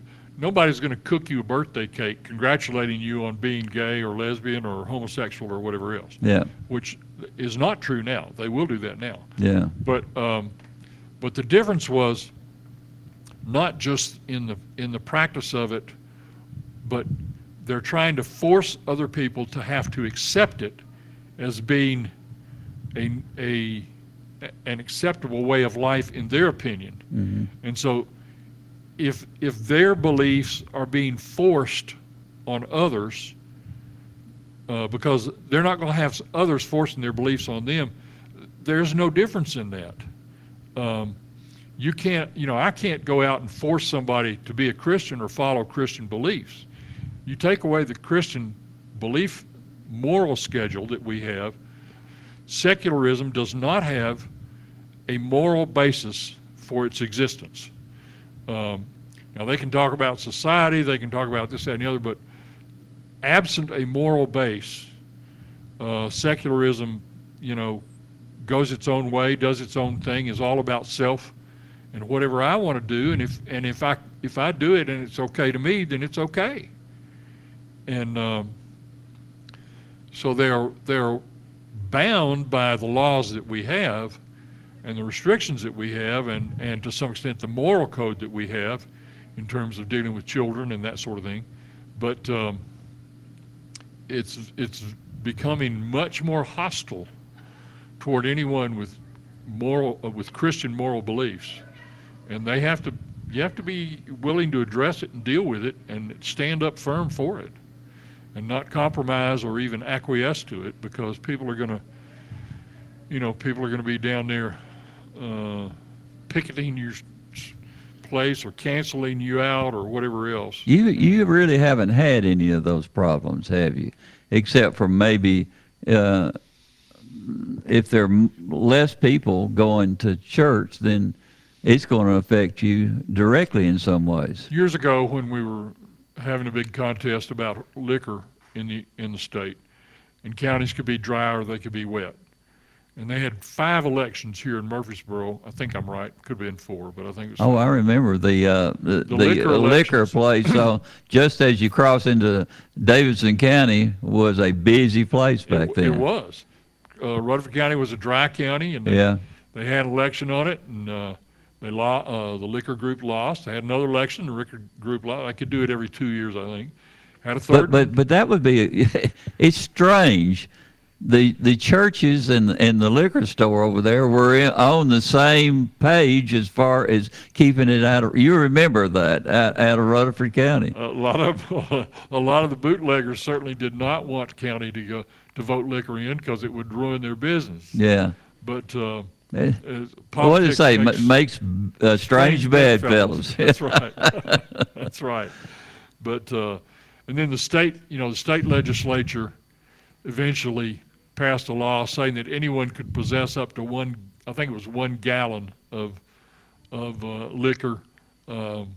Speaker 3: nobody's going to cook you a birthday cake congratulating you on being gay or lesbian or homosexual or whatever else.
Speaker 2: Yeah.
Speaker 3: Which is not true now. They will do that now.
Speaker 2: Yeah.
Speaker 3: But um, but the difference was not just in the in the practice of it, but they're trying to force other people to have to accept it as being a a an acceptable way of life in their opinion.
Speaker 2: Mm-hmm.
Speaker 3: And so if if their beliefs are being forced on others uh, because they're not going to have others forcing their beliefs on them, there's no difference in that. Um, you can't, you know, I can't go out and force somebody to be a Christian or follow Christian beliefs. You take away the Christian belief moral schedule that we have, secularism does not have a moral basis for its existence. Um, now, they can talk about society, they can talk about this, that, and the other, but absent a moral base, uh, secularism, you know, goes its own way, does its own thing, is all about self and whatever I want to do. And if and if I if I do it and it's okay to me, then it's okay. And um, so they're they're bound by the laws that we have and the restrictions that we have and, and to some extent the moral code that we have in terms of dealing with children and that sort of thing. But um, it's it's becoming much more hostile toward anyone with moral uh, with Christian moral beliefs, and they have to you have to be willing to address it and deal with it and stand up firm for it, and not compromise or even acquiesce to it because people are going to you know people are going to be down there uh, picketing your place or canceling you out or whatever else.
Speaker 2: You you really haven't had any of those problems, have you? Except for maybe uh, if there are less people going to church, then it's going to affect you directly in some ways.
Speaker 3: Years ago, when we were having a big contest about liquor in the in the state, and counties could be dry or they could be wet, and they had five elections here in Murfreesboro. I think I'm right. Could have been four, but I think it was.
Speaker 2: Oh, I remember the uh, the,
Speaker 3: The
Speaker 2: the,
Speaker 3: liquor
Speaker 2: uh, liquor place. so just as you cross into Davidson County was a busy place back
Speaker 3: it,
Speaker 2: then.
Speaker 3: It was. Uh, Rutherford County was a dry county, and they,
Speaker 2: Yeah.
Speaker 3: they had an election on it, and uh, they lo- uh, the liquor group lost. They had another election. The liquor group lost. I could do it every two years, I think. Had a third.
Speaker 2: But but but that would be it's strange. The the churches and and the liquor store over there were in, on the same page as far as keeping it out of. You remember that out, out of Rutherford County.
Speaker 3: a lot of a lot of the bootleggers certainly did not want county to go to vote liquor in because it would ruin their business.
Speaker 2: Yeah.
Speaker 3: But uh,
Speaker 2: Eh, What did it say?
Speaker 3: Makes-
Speaker 2: Makes uh, strange bedfellows.
Speaker 3: That's right. That's right. But uh, and then the state, you know, the state legislature eventually passed a law saying that anyone could possess up to one, I think it was one gallon of of uh, liquor, um,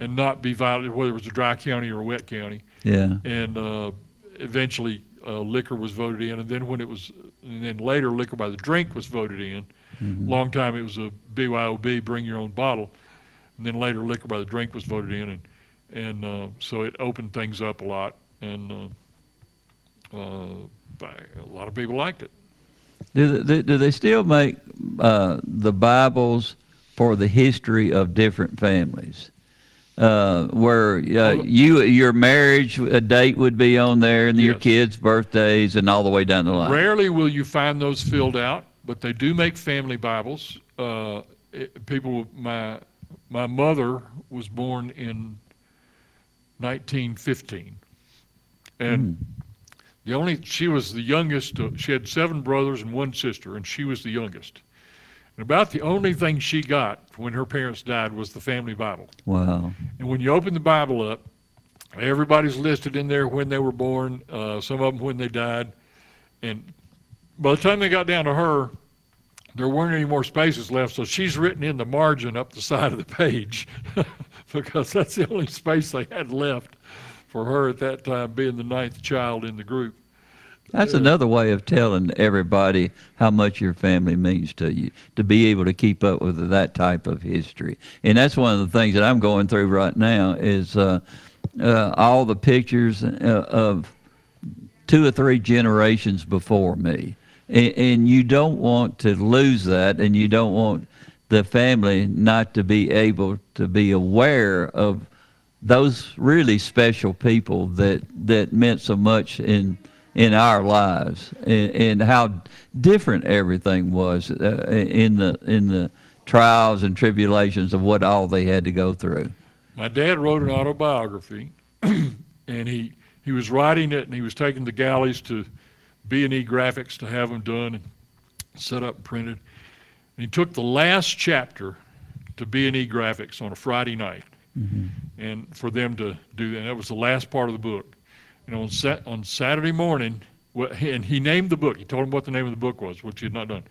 Speaker 3: and not be violated whether it was a dry county or a wet county.
Speaker 2: Yeah.
Speaker 3: And uh, eventually, uh, liquor was voted in, and then when it was, and then later, liquor by the drink was voted in.
Speaker 2: Mhm.
Speaker 3: Long time it was a BYOB, bring your own bottle, and then later, liquor by the drink was voted in, and and uh, so it opened things up a lot, and uh, uh, a lot of people liked it.
Speaker 2: Do they, do they still make uh, the Bibles for the history of different families? Uh, where uh, you your marriage a date would be on there, and your kids' birthdays, and all the way down the line.
Speaker 3: Rarely will you find those filled out, but they do make family Bibles. Uh, it, people, my my mother was born in 1915, and the only she was the youngest. Uh, she had seven brothers and one sister, and she was the youngest. And about the only thing she got when her parents died was the family Bible.
Speaker 2: Wow.
Speaker 3: And when you open the Bible up, everybody's listed in there when they were born, uh, some of them when they died. And by the time they got down to her, there weren't any more spaces left, so she's written in the margin up the side of the page because that's the only space they had left for her at that time, being the ninth child in the group.
Speaker 2: That's another way of telling everybody how much your family means to you, to be able to keep up with that type of history. And that's one of the things that I'm going through right now is uh, uh, all the pictures uh, of two or three generations before me. and, and you don't want to lose that, and you don't want the family not to be able to be aware of those really special people that that meant so much in in our lives and, and how different everything was uh, in the in the trials and tribulations of what all they had to go through.
Speaker 3: My dad wrote an autobiography, and he he was writing it, and he was taking the galleys to B and E Graphics to have them done and set up and printed. And he took the last chapter to B and E Graphics on a Friday night,
Speaker 2: Mm-hmm.
Speaker 3: and for them to do that. And that was the last part of the book. And on sa- on Saturday morning, and he named the book. He told him what the name of the book was, which he had not done.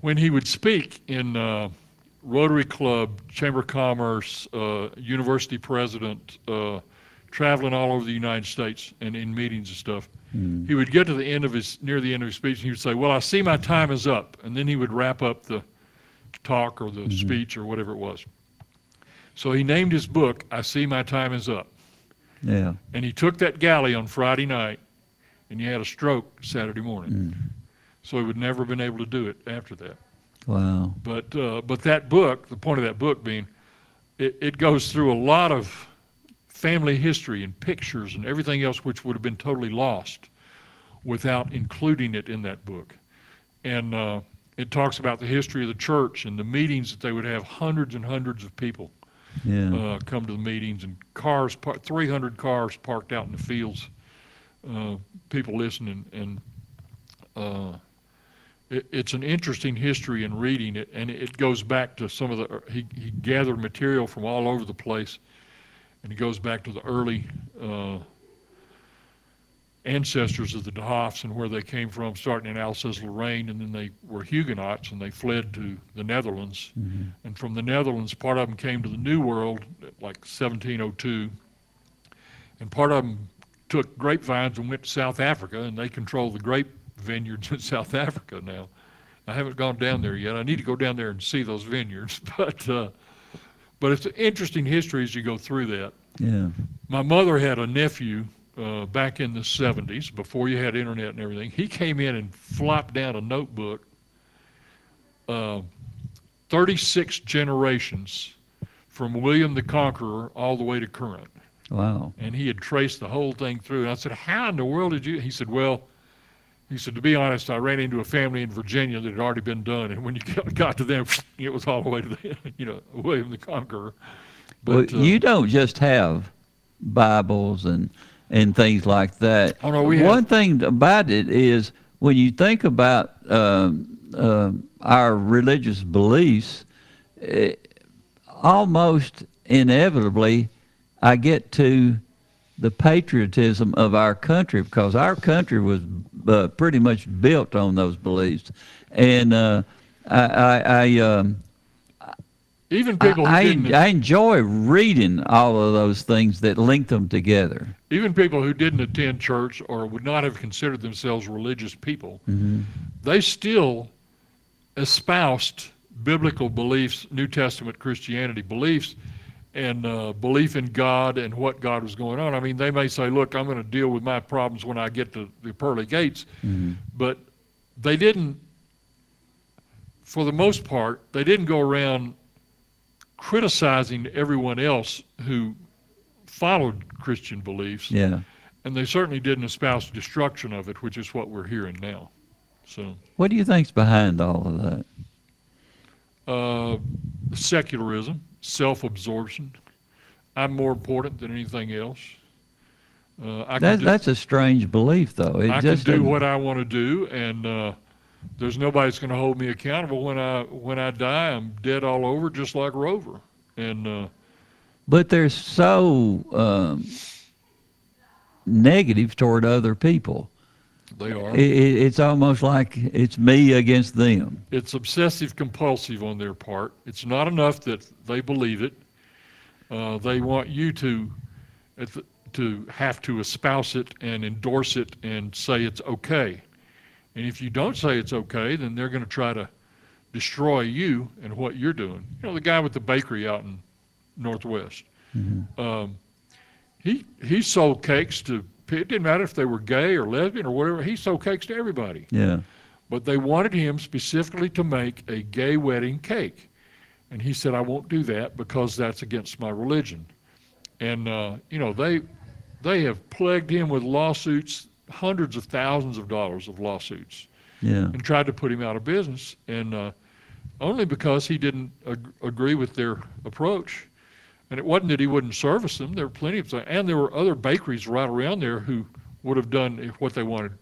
Speaker 3: When he would speak in uh, Rotary Club, Chamber of Commerce, uh, university president, uh, traveling all over the United States and in meetings and stuff,
Speaker 2: Mm.
Speaker 3: he would get to the end of his near the end of his speech, and he would say, "Well, I see my time is up," and then he would wrap up the talk or the speech or whatever it was. So he named his book, I See My Time Is Up.
Speaker 2: Yeah.
Speaker 3: And he took that galley on Friday night and he had a stroke Saturday morning. So he would never have been able to do it after that.
Speaker 2: Wow.
Speaker 3: But, uh, but that book, the point of that book being, it, it goes through a lot of family history and pictures and everything else which would have been totally lost without including it in that book. And uh, it talks about the history of the church and the meetings that they would have hundreds and hundreds of people
Speaker 2: Yeah.
Speaker 3: uh, come to the meetings and cars, par- 300 cars parked out in the fields, uh, people listening. And uh, it, it's an interesting history in reading it, and it goes back to some of the, he, he gathered material from all over the place, and it goes back to the early uh, ancestors of the DeHoffs and where they came from, starting in Alsace-Lorraine, and then they were Huguenots and they fled to the Netherlands. And from the Netherlands, part of them came to the New World, like 1702, and part of them took grapevines and went to South Africa, and they control the grape vineyards in South Africa now. I haven't gone down there yet. I need to go down there and see those vineyards, but uh, but it's an interesting history as you go through that.
Speaker 2: Yeah.
Speaker 3: My mother had a nephew uh, back in the 70s, before you had internet and everything. He came in and flopped down a notebook, uh, 36 generations from William the Conqueror all the way to current.
Speaker 2: Wow.
Speaker 3: And he had traced the whole thing through. And I said, How in the world did you? He said, Well, he said, To be honest, I ran into a family in Virginia that had already been done. And when you got- to them, it was all the way to the, you know, William the Conqueror. But,
Speaker 2: well,
Speaker 3: uh,
Speaker 2: you don't just have Bibles and and things like that.
Speaker 3: Oh, no, we
Speaker 2: One
Speaker 3: have-
Speaker 2: thing about it is when you think about um, um our religious beliefs, eh, almost inevitably, I get to the patriotism of our country because our country was uh, pretty much built on those beliefs, and uh, I, I, I um,
Speaker 3: even people who
Speaker 2: I, I enjoy reading all of those things that link them together.
Speaker 3: Even people who didn't attend church or would not have considered themselves religious people, they still espoused biblical beliefs, New Testament Christianity beliefs, and uh, belief in God and what God was going on. I mean, they may say, "Look, I'm going to deal with my problems when I get to the pearly gates," but they didn't. For the most part, they didn't go around criticizing everyone else who followed Christian beliefs.
Speaker 2: Yeah.
Speaker 3: And they certainly didn't espouse destruction of it, which is what we're hearing now. So,
Speaker 2: What do you think's behind all of that?
Speaker 3: uh, secularism, self-absorption. I'm more important than anything else. Uh, I
Speaker 2: That,
Speaker 3: can do,
Speaker 2: that's a strange belief, though. It
Speaker 3: I can
Speaker 2: just
Speaker 3: do what I want to do, and uh, there's nobody that's going to hold me accountable when I when I die. I'm dead all over, just like Rover. And uh,
Speaker 2: But they're so um, negative toward other people.
Speaker 3: they are.
Speaker 2: It, it, it's almost like it's me against them.
Speaker 3: it's obsessive compulsive on their part. It's not enough that they believe it. Uh, they want you to the, to have to espouse it and endorse it and say it's okay. And if you don't say it's okay, then they're going to try to destroy you and what you're doing. You know, the guy with the bakery out in Northwest. Um, he he sold cakes to. It didn't matter if they were gay or lesbian or whatever. He sold cakes to everybody.
Speaker 2: Yeah.
Speaker 3: but they wanted him specifically to make a gay wedding cake. And he said, I won't do that because that's against my religion. And, uh, you know, they, they have plagued him with lawsuits, hundreds of thousands of dollars of lawsuits,
Speaker 2: Yeah.
Speaker 3: and tried to put him out of business. And uh, only because he didn't ag- agree with their approach. And it wasn't that he wouldn't service them. There were plenty of things. And there were other bakeries right around there who would have done what they wanted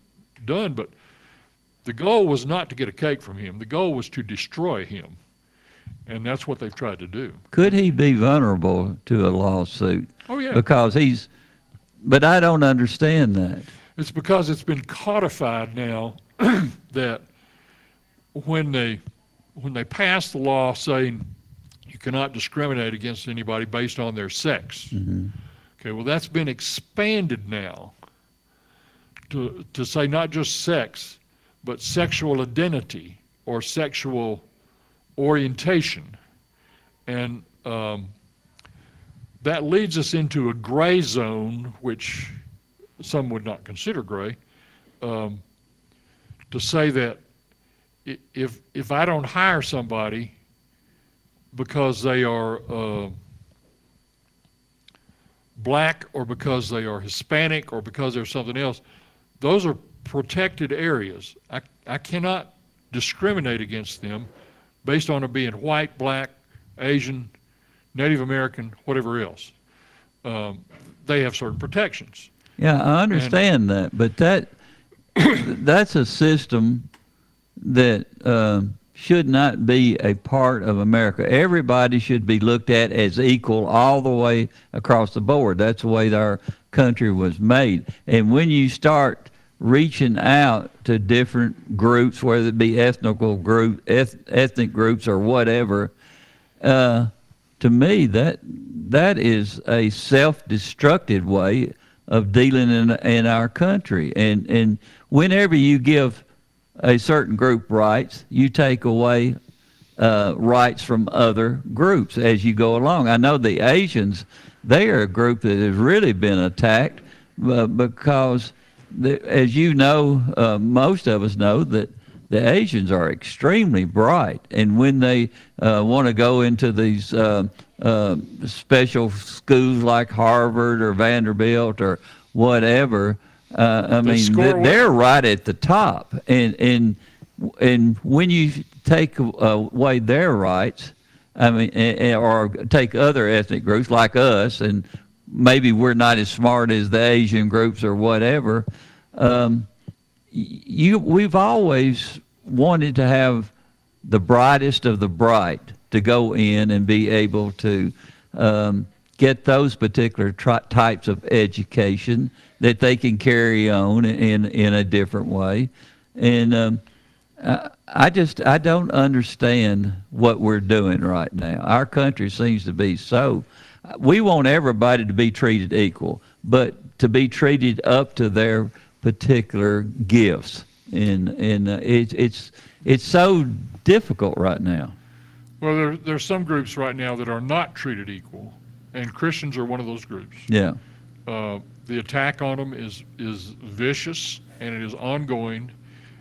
Speaker 3: done. But the goal was not to get a cake from him. The goal was to destroy him. And that's what they've tried to do.
Speaker 2: Could he be vulnerable to a lawsuit?
Speaker 3: Oh, yeah.
Speaker 2: Because he's, but I don't understand that.
Speaker 3: It's because it's been codified now that when they when they pass the law saying you cannot discriminate against anybody based on their sex. Okay, well that's been expanded now to to say not just sex, but sexual identity or sexual orientation, and um, that leads us into a gray zone, which some would not consider gray, um, to say that if if I don't hire somebody because they are uh, black or because they are Hispanic or because they're something else, those are protected areas. I, I cannot discriminate against them based on them being white, black, Asian, Native American, whatever else. Um, they have certain protections.
Speaker 2: Yeah, I understand that, but that that's a system that um, should not be a part of America. Everybody should be looked at as equal all the way across the board. That's the way our country was made. And when you start reaching out to different groups, whether it be ethnical group, eth- ethnic groups, or whatever, uh, to me that that is a self-destructive way of dealing in in our country. And and whenever you give a certain group rights, you take away uh, rights from other groups as you go along. I know the Asians; they are a group that has really been attacked uh, because, the, as you know, uh, most of us know that the Asians are extremely bright, and when they uh, want to go into these uh, uh, special schools like Harvard or Vanderbilt or whatever, uh, I
Speaker 3: They
Speaker 2: mean, they're, right at the top, and and and when you take uh, away their rights, I mean, or take other ethnic groups like us, and maybe we're not as smart as the Asian groups or whatever. Um, you we've always wanted to have the brightest of the bright to go in and be able to um, get those particular tri- types of education that they can carry on in in a different way and um, I- I just I don't understand what we're doing right now. Our country seems to be so. We want everybody to be treated equal, but to be treated up to their particular gifts, and and uh, it's it's it's so difficult right now.
Speaker 3: Well, there, there's some groups right now that are not treated equal, and Christians are one of those groups.
Speaker 2: Yeah.
Speaker 3: Uh, the attack on them is is vicious and it is ongoing,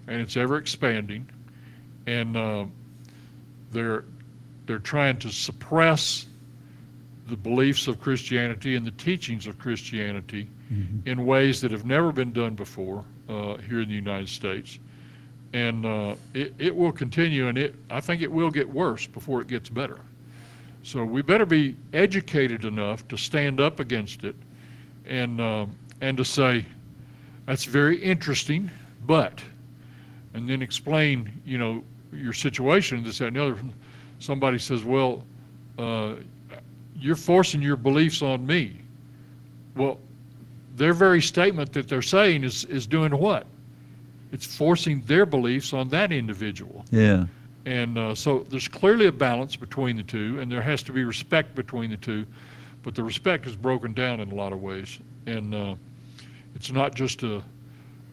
Speaker 3: and it's ever expanding, and uh, they're they're trying to suppress the beliefs of Christianity and the teachings of Christianity in ways that have never been done before uh, here in the United States, and uh, it it will continue, and it I think it will get worse before it gets better. So we better be educated enough to stand up against it and um, and to say that's very interesting, but and then explain you know your situation this that and the other. Somebody says, well, uh, you're forcing your beliefs on me. Well, their very statement that they're saying is is doing what? It's forcing their beliefs on that individual.
Speaker 2: Yeah.
Speaker 3: And uh, so there's clearly a balance between the two, and there has to be respect between the two. But the respect is broken down in a lot of ways. And uh, it's not just a,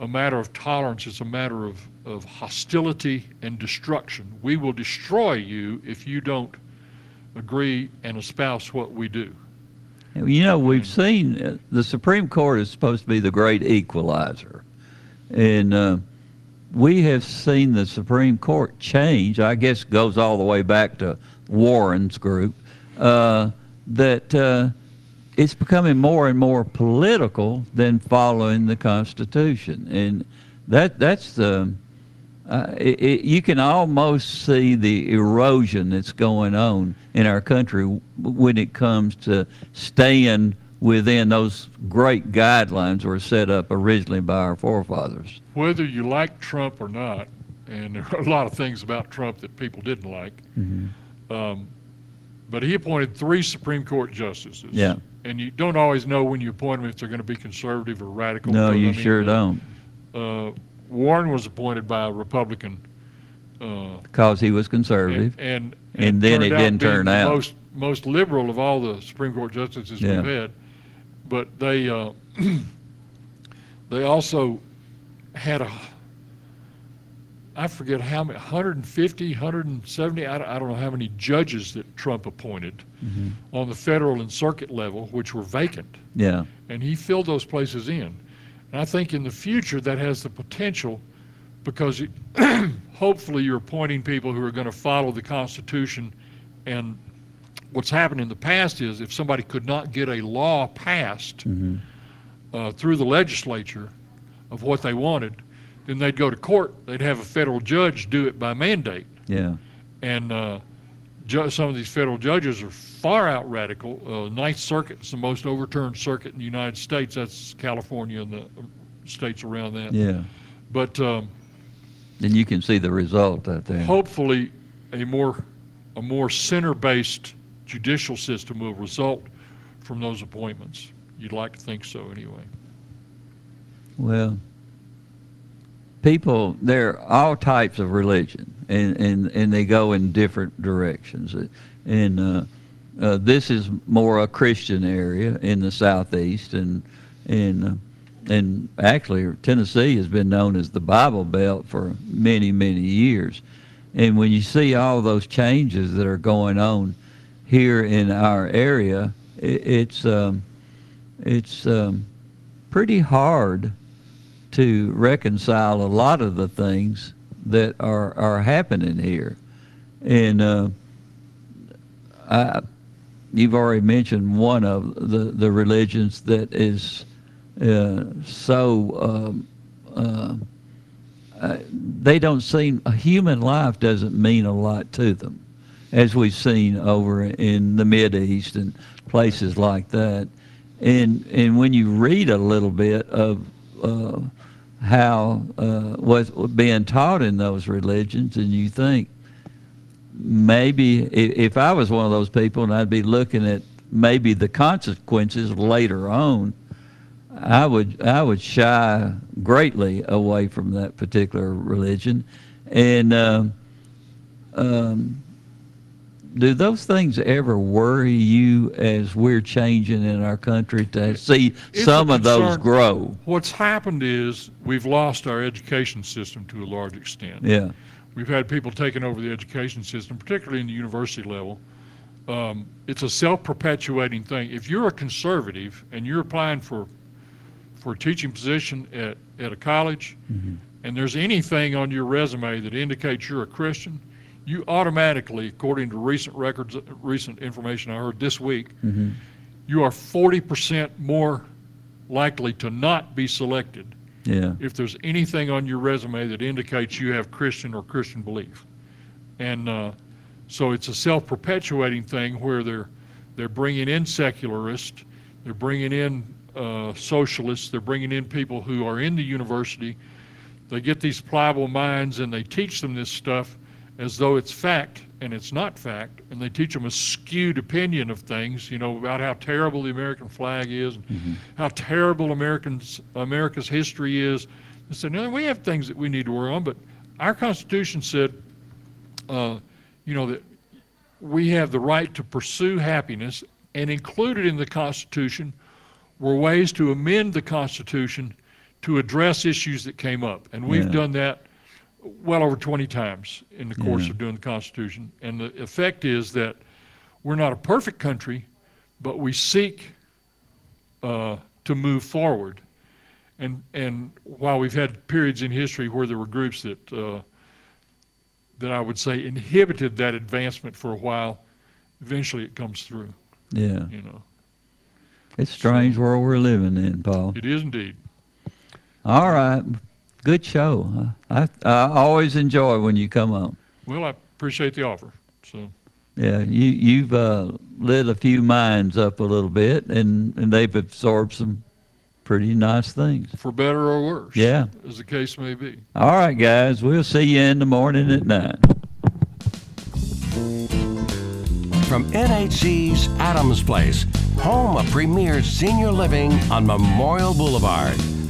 Speaker 3: a matter of tolerance, it's a matter of, of hostility and destruction. We will destroy you if you don't agree and espouse what we do.
Speaker 2: You know, we've seen uh, the Supreme Court is supposed to be the great equalizer, and uh, we have seen the Supreme Court change. I guess goes all the way back to Warren's group. Uh, that uh, it's becoming more and more political than following the Constitution, and that that's the. Uh, it, it, you can almost see the erosion that's going on in our country when it comes to staying within those great guidelines were set up originally by our forefathers.
Speaker 3: Whether you like Trump or not, and there are a lot of things about Trump that people didn't like,
Speaker 2: mm-hmm.
Speaker 3: um, but he appointed three Supreme Court justices.
Speaker 2: Yeah.
Speaker 3: And you don't always know when you appoint them if they're going to be conservative or radical.
Speaker 2: No, you
Speaker 3: I mean,
Speaker 2: sure
Speaker 3: uh,
Speaker 2: don't.
Speaker 3: Uh, Warren was appointed by a Republican. Uh,
Speaker 2: Because he was conservative.
Speaker 3: and, and,
Speaker 2: And then it didn't turn
Speaker 3: the
Speaker 2: out.
Speaker 3: Most most liberal of all the Supreme Court justices
Speaker 2: Yeah.
Speaker 3: we've had, but they uh, they also had a I forget how many 150, 170. I don't, I don't know how many judges that Trump appointed
Speaker 2: Mhm.
Speaker 3: on the federal and circuit level, which were vacant
Speaker 2: Yeah.
Speaker 3: and he filled those places in. And I think in the future that has the potential because it, hopefully you're appointing people who are going to follow the Constitution. And what's happened in the past is if somebody could not get a law passed
Speaker 2: Mhm.
Speaker 3: uh, through the legislature of what they wanted, then they'd go to court. They'd have a federal judge do it by mandate
Speaker 2: Yeah.
Speaker 3: and uh, ju- some of these federal judges are far out radical. Uh, Ninth Circuit is the most overturned circuit in the United States. That's California and the uh, states around that.
Speaker 2: Yeah.
Speaker 3: But um,
Speaker 2: Then you can see the result out there.
Speaker 3: hopefully, a more a more center-based judicial system will result from those appointments. You'd like to think so, anyway.
Speaker 2: Well, people, there are all types of religion, and, and, and they go in different directions. And uh, uh, this is more a Christian area in the southeast, and and uh, and actually Tennessee has been known as the Bible Belt for many many years. And when you see all those changes that are going on here in our area, it, it's um, it's um, pretty hard to reconcile a lot of the things that are are happening here. And uh, I, you've already mentioned one of the the religions that is uh, so. Um, uh, uh, they don't seem a human life doesn't mean a lot to them, as we've seen over in the Mid East and places like that. And and when you read a little bit of uh, how uh, what's being taught in those religions, and you think maybe if, if I was one of those people and I'd be looking at maybe the consequences later on, I would I would shy greatly away from that particular religion, and um, um, do those things ever worry you as we're changing in our country to see
Speaker 3: It's
Speaker 2: some of those grow?
Speaker 3: What's happened is we've lost our education system to a large extent.
Speaker 2: Yeah.
Speaker 3: We've had people taking over the education system, particularly in the university level. Um, it's a self-perpetuating thing. If you're a conservative and you're applying for for a teaching position at, at a college, and there's anything on your resume that indicates you're a Christian, you automatically, according to recent records, recent information I heard this week,
Speaker 2: Mhm.
Speaker 3: you are 40% more likely to not be selected
Speaker 2: Yeah.
Speaker 3: if there's anything on your resume that indicates you have Christian or Christian belief. And uh, so it's a self-perpetuating thing where they're they're bringing in secularists, they're bringing in uh, socialists, they're bringing in people who are in the university. They get these pliable minds and they teach them this stuff as though it's fact, and it's not fact. And they teach them a skewed opinion of things, you know, about how terrible the American flag is, and how terrible Americans America's history is. They said, no, we have things that we need to work on, but our Constitution said, uh, you know, that we have the right to pursue happiness, and included in the Constitution were ways to amend the Constitution to address issues that came up. And we've
Speaker 2: Yeah.
Speaker 3: done that well over 20 times in the course
Speaker 2: Yeah.
Speaker 3: of doing the Constitution. And the effect is that we're not a perfect country, but we seek uh, to move forward. And and while we've had periods in history where there were groups that uh, that I would say inhibited that advancement for a while, eventually it comes through.
Speaker 2: Yeah.
Speaker 3: You know,
Speaker 2: It's a strange world we're living in, Paul.
Speaker 3: it is indeed.
Speaker 2: All right. Good show. I, I always enjoy when you come on.
Speaker 3: Well, I appreciate the offer. So
Speaker 2: Yeah, you you've uh, lit a few minds up a little bit, and, and they've absorbed some pretty nice things.
Speaker 3: for better or worse,
Speaker 2: Yeah.
Speaker 3: as the case may be.
Speaker 2: All right, guys, we'll see you in the morning at nine.
Speaker 1: From NHC's Adams Place, home of premier senior living on Memorial Boulevard.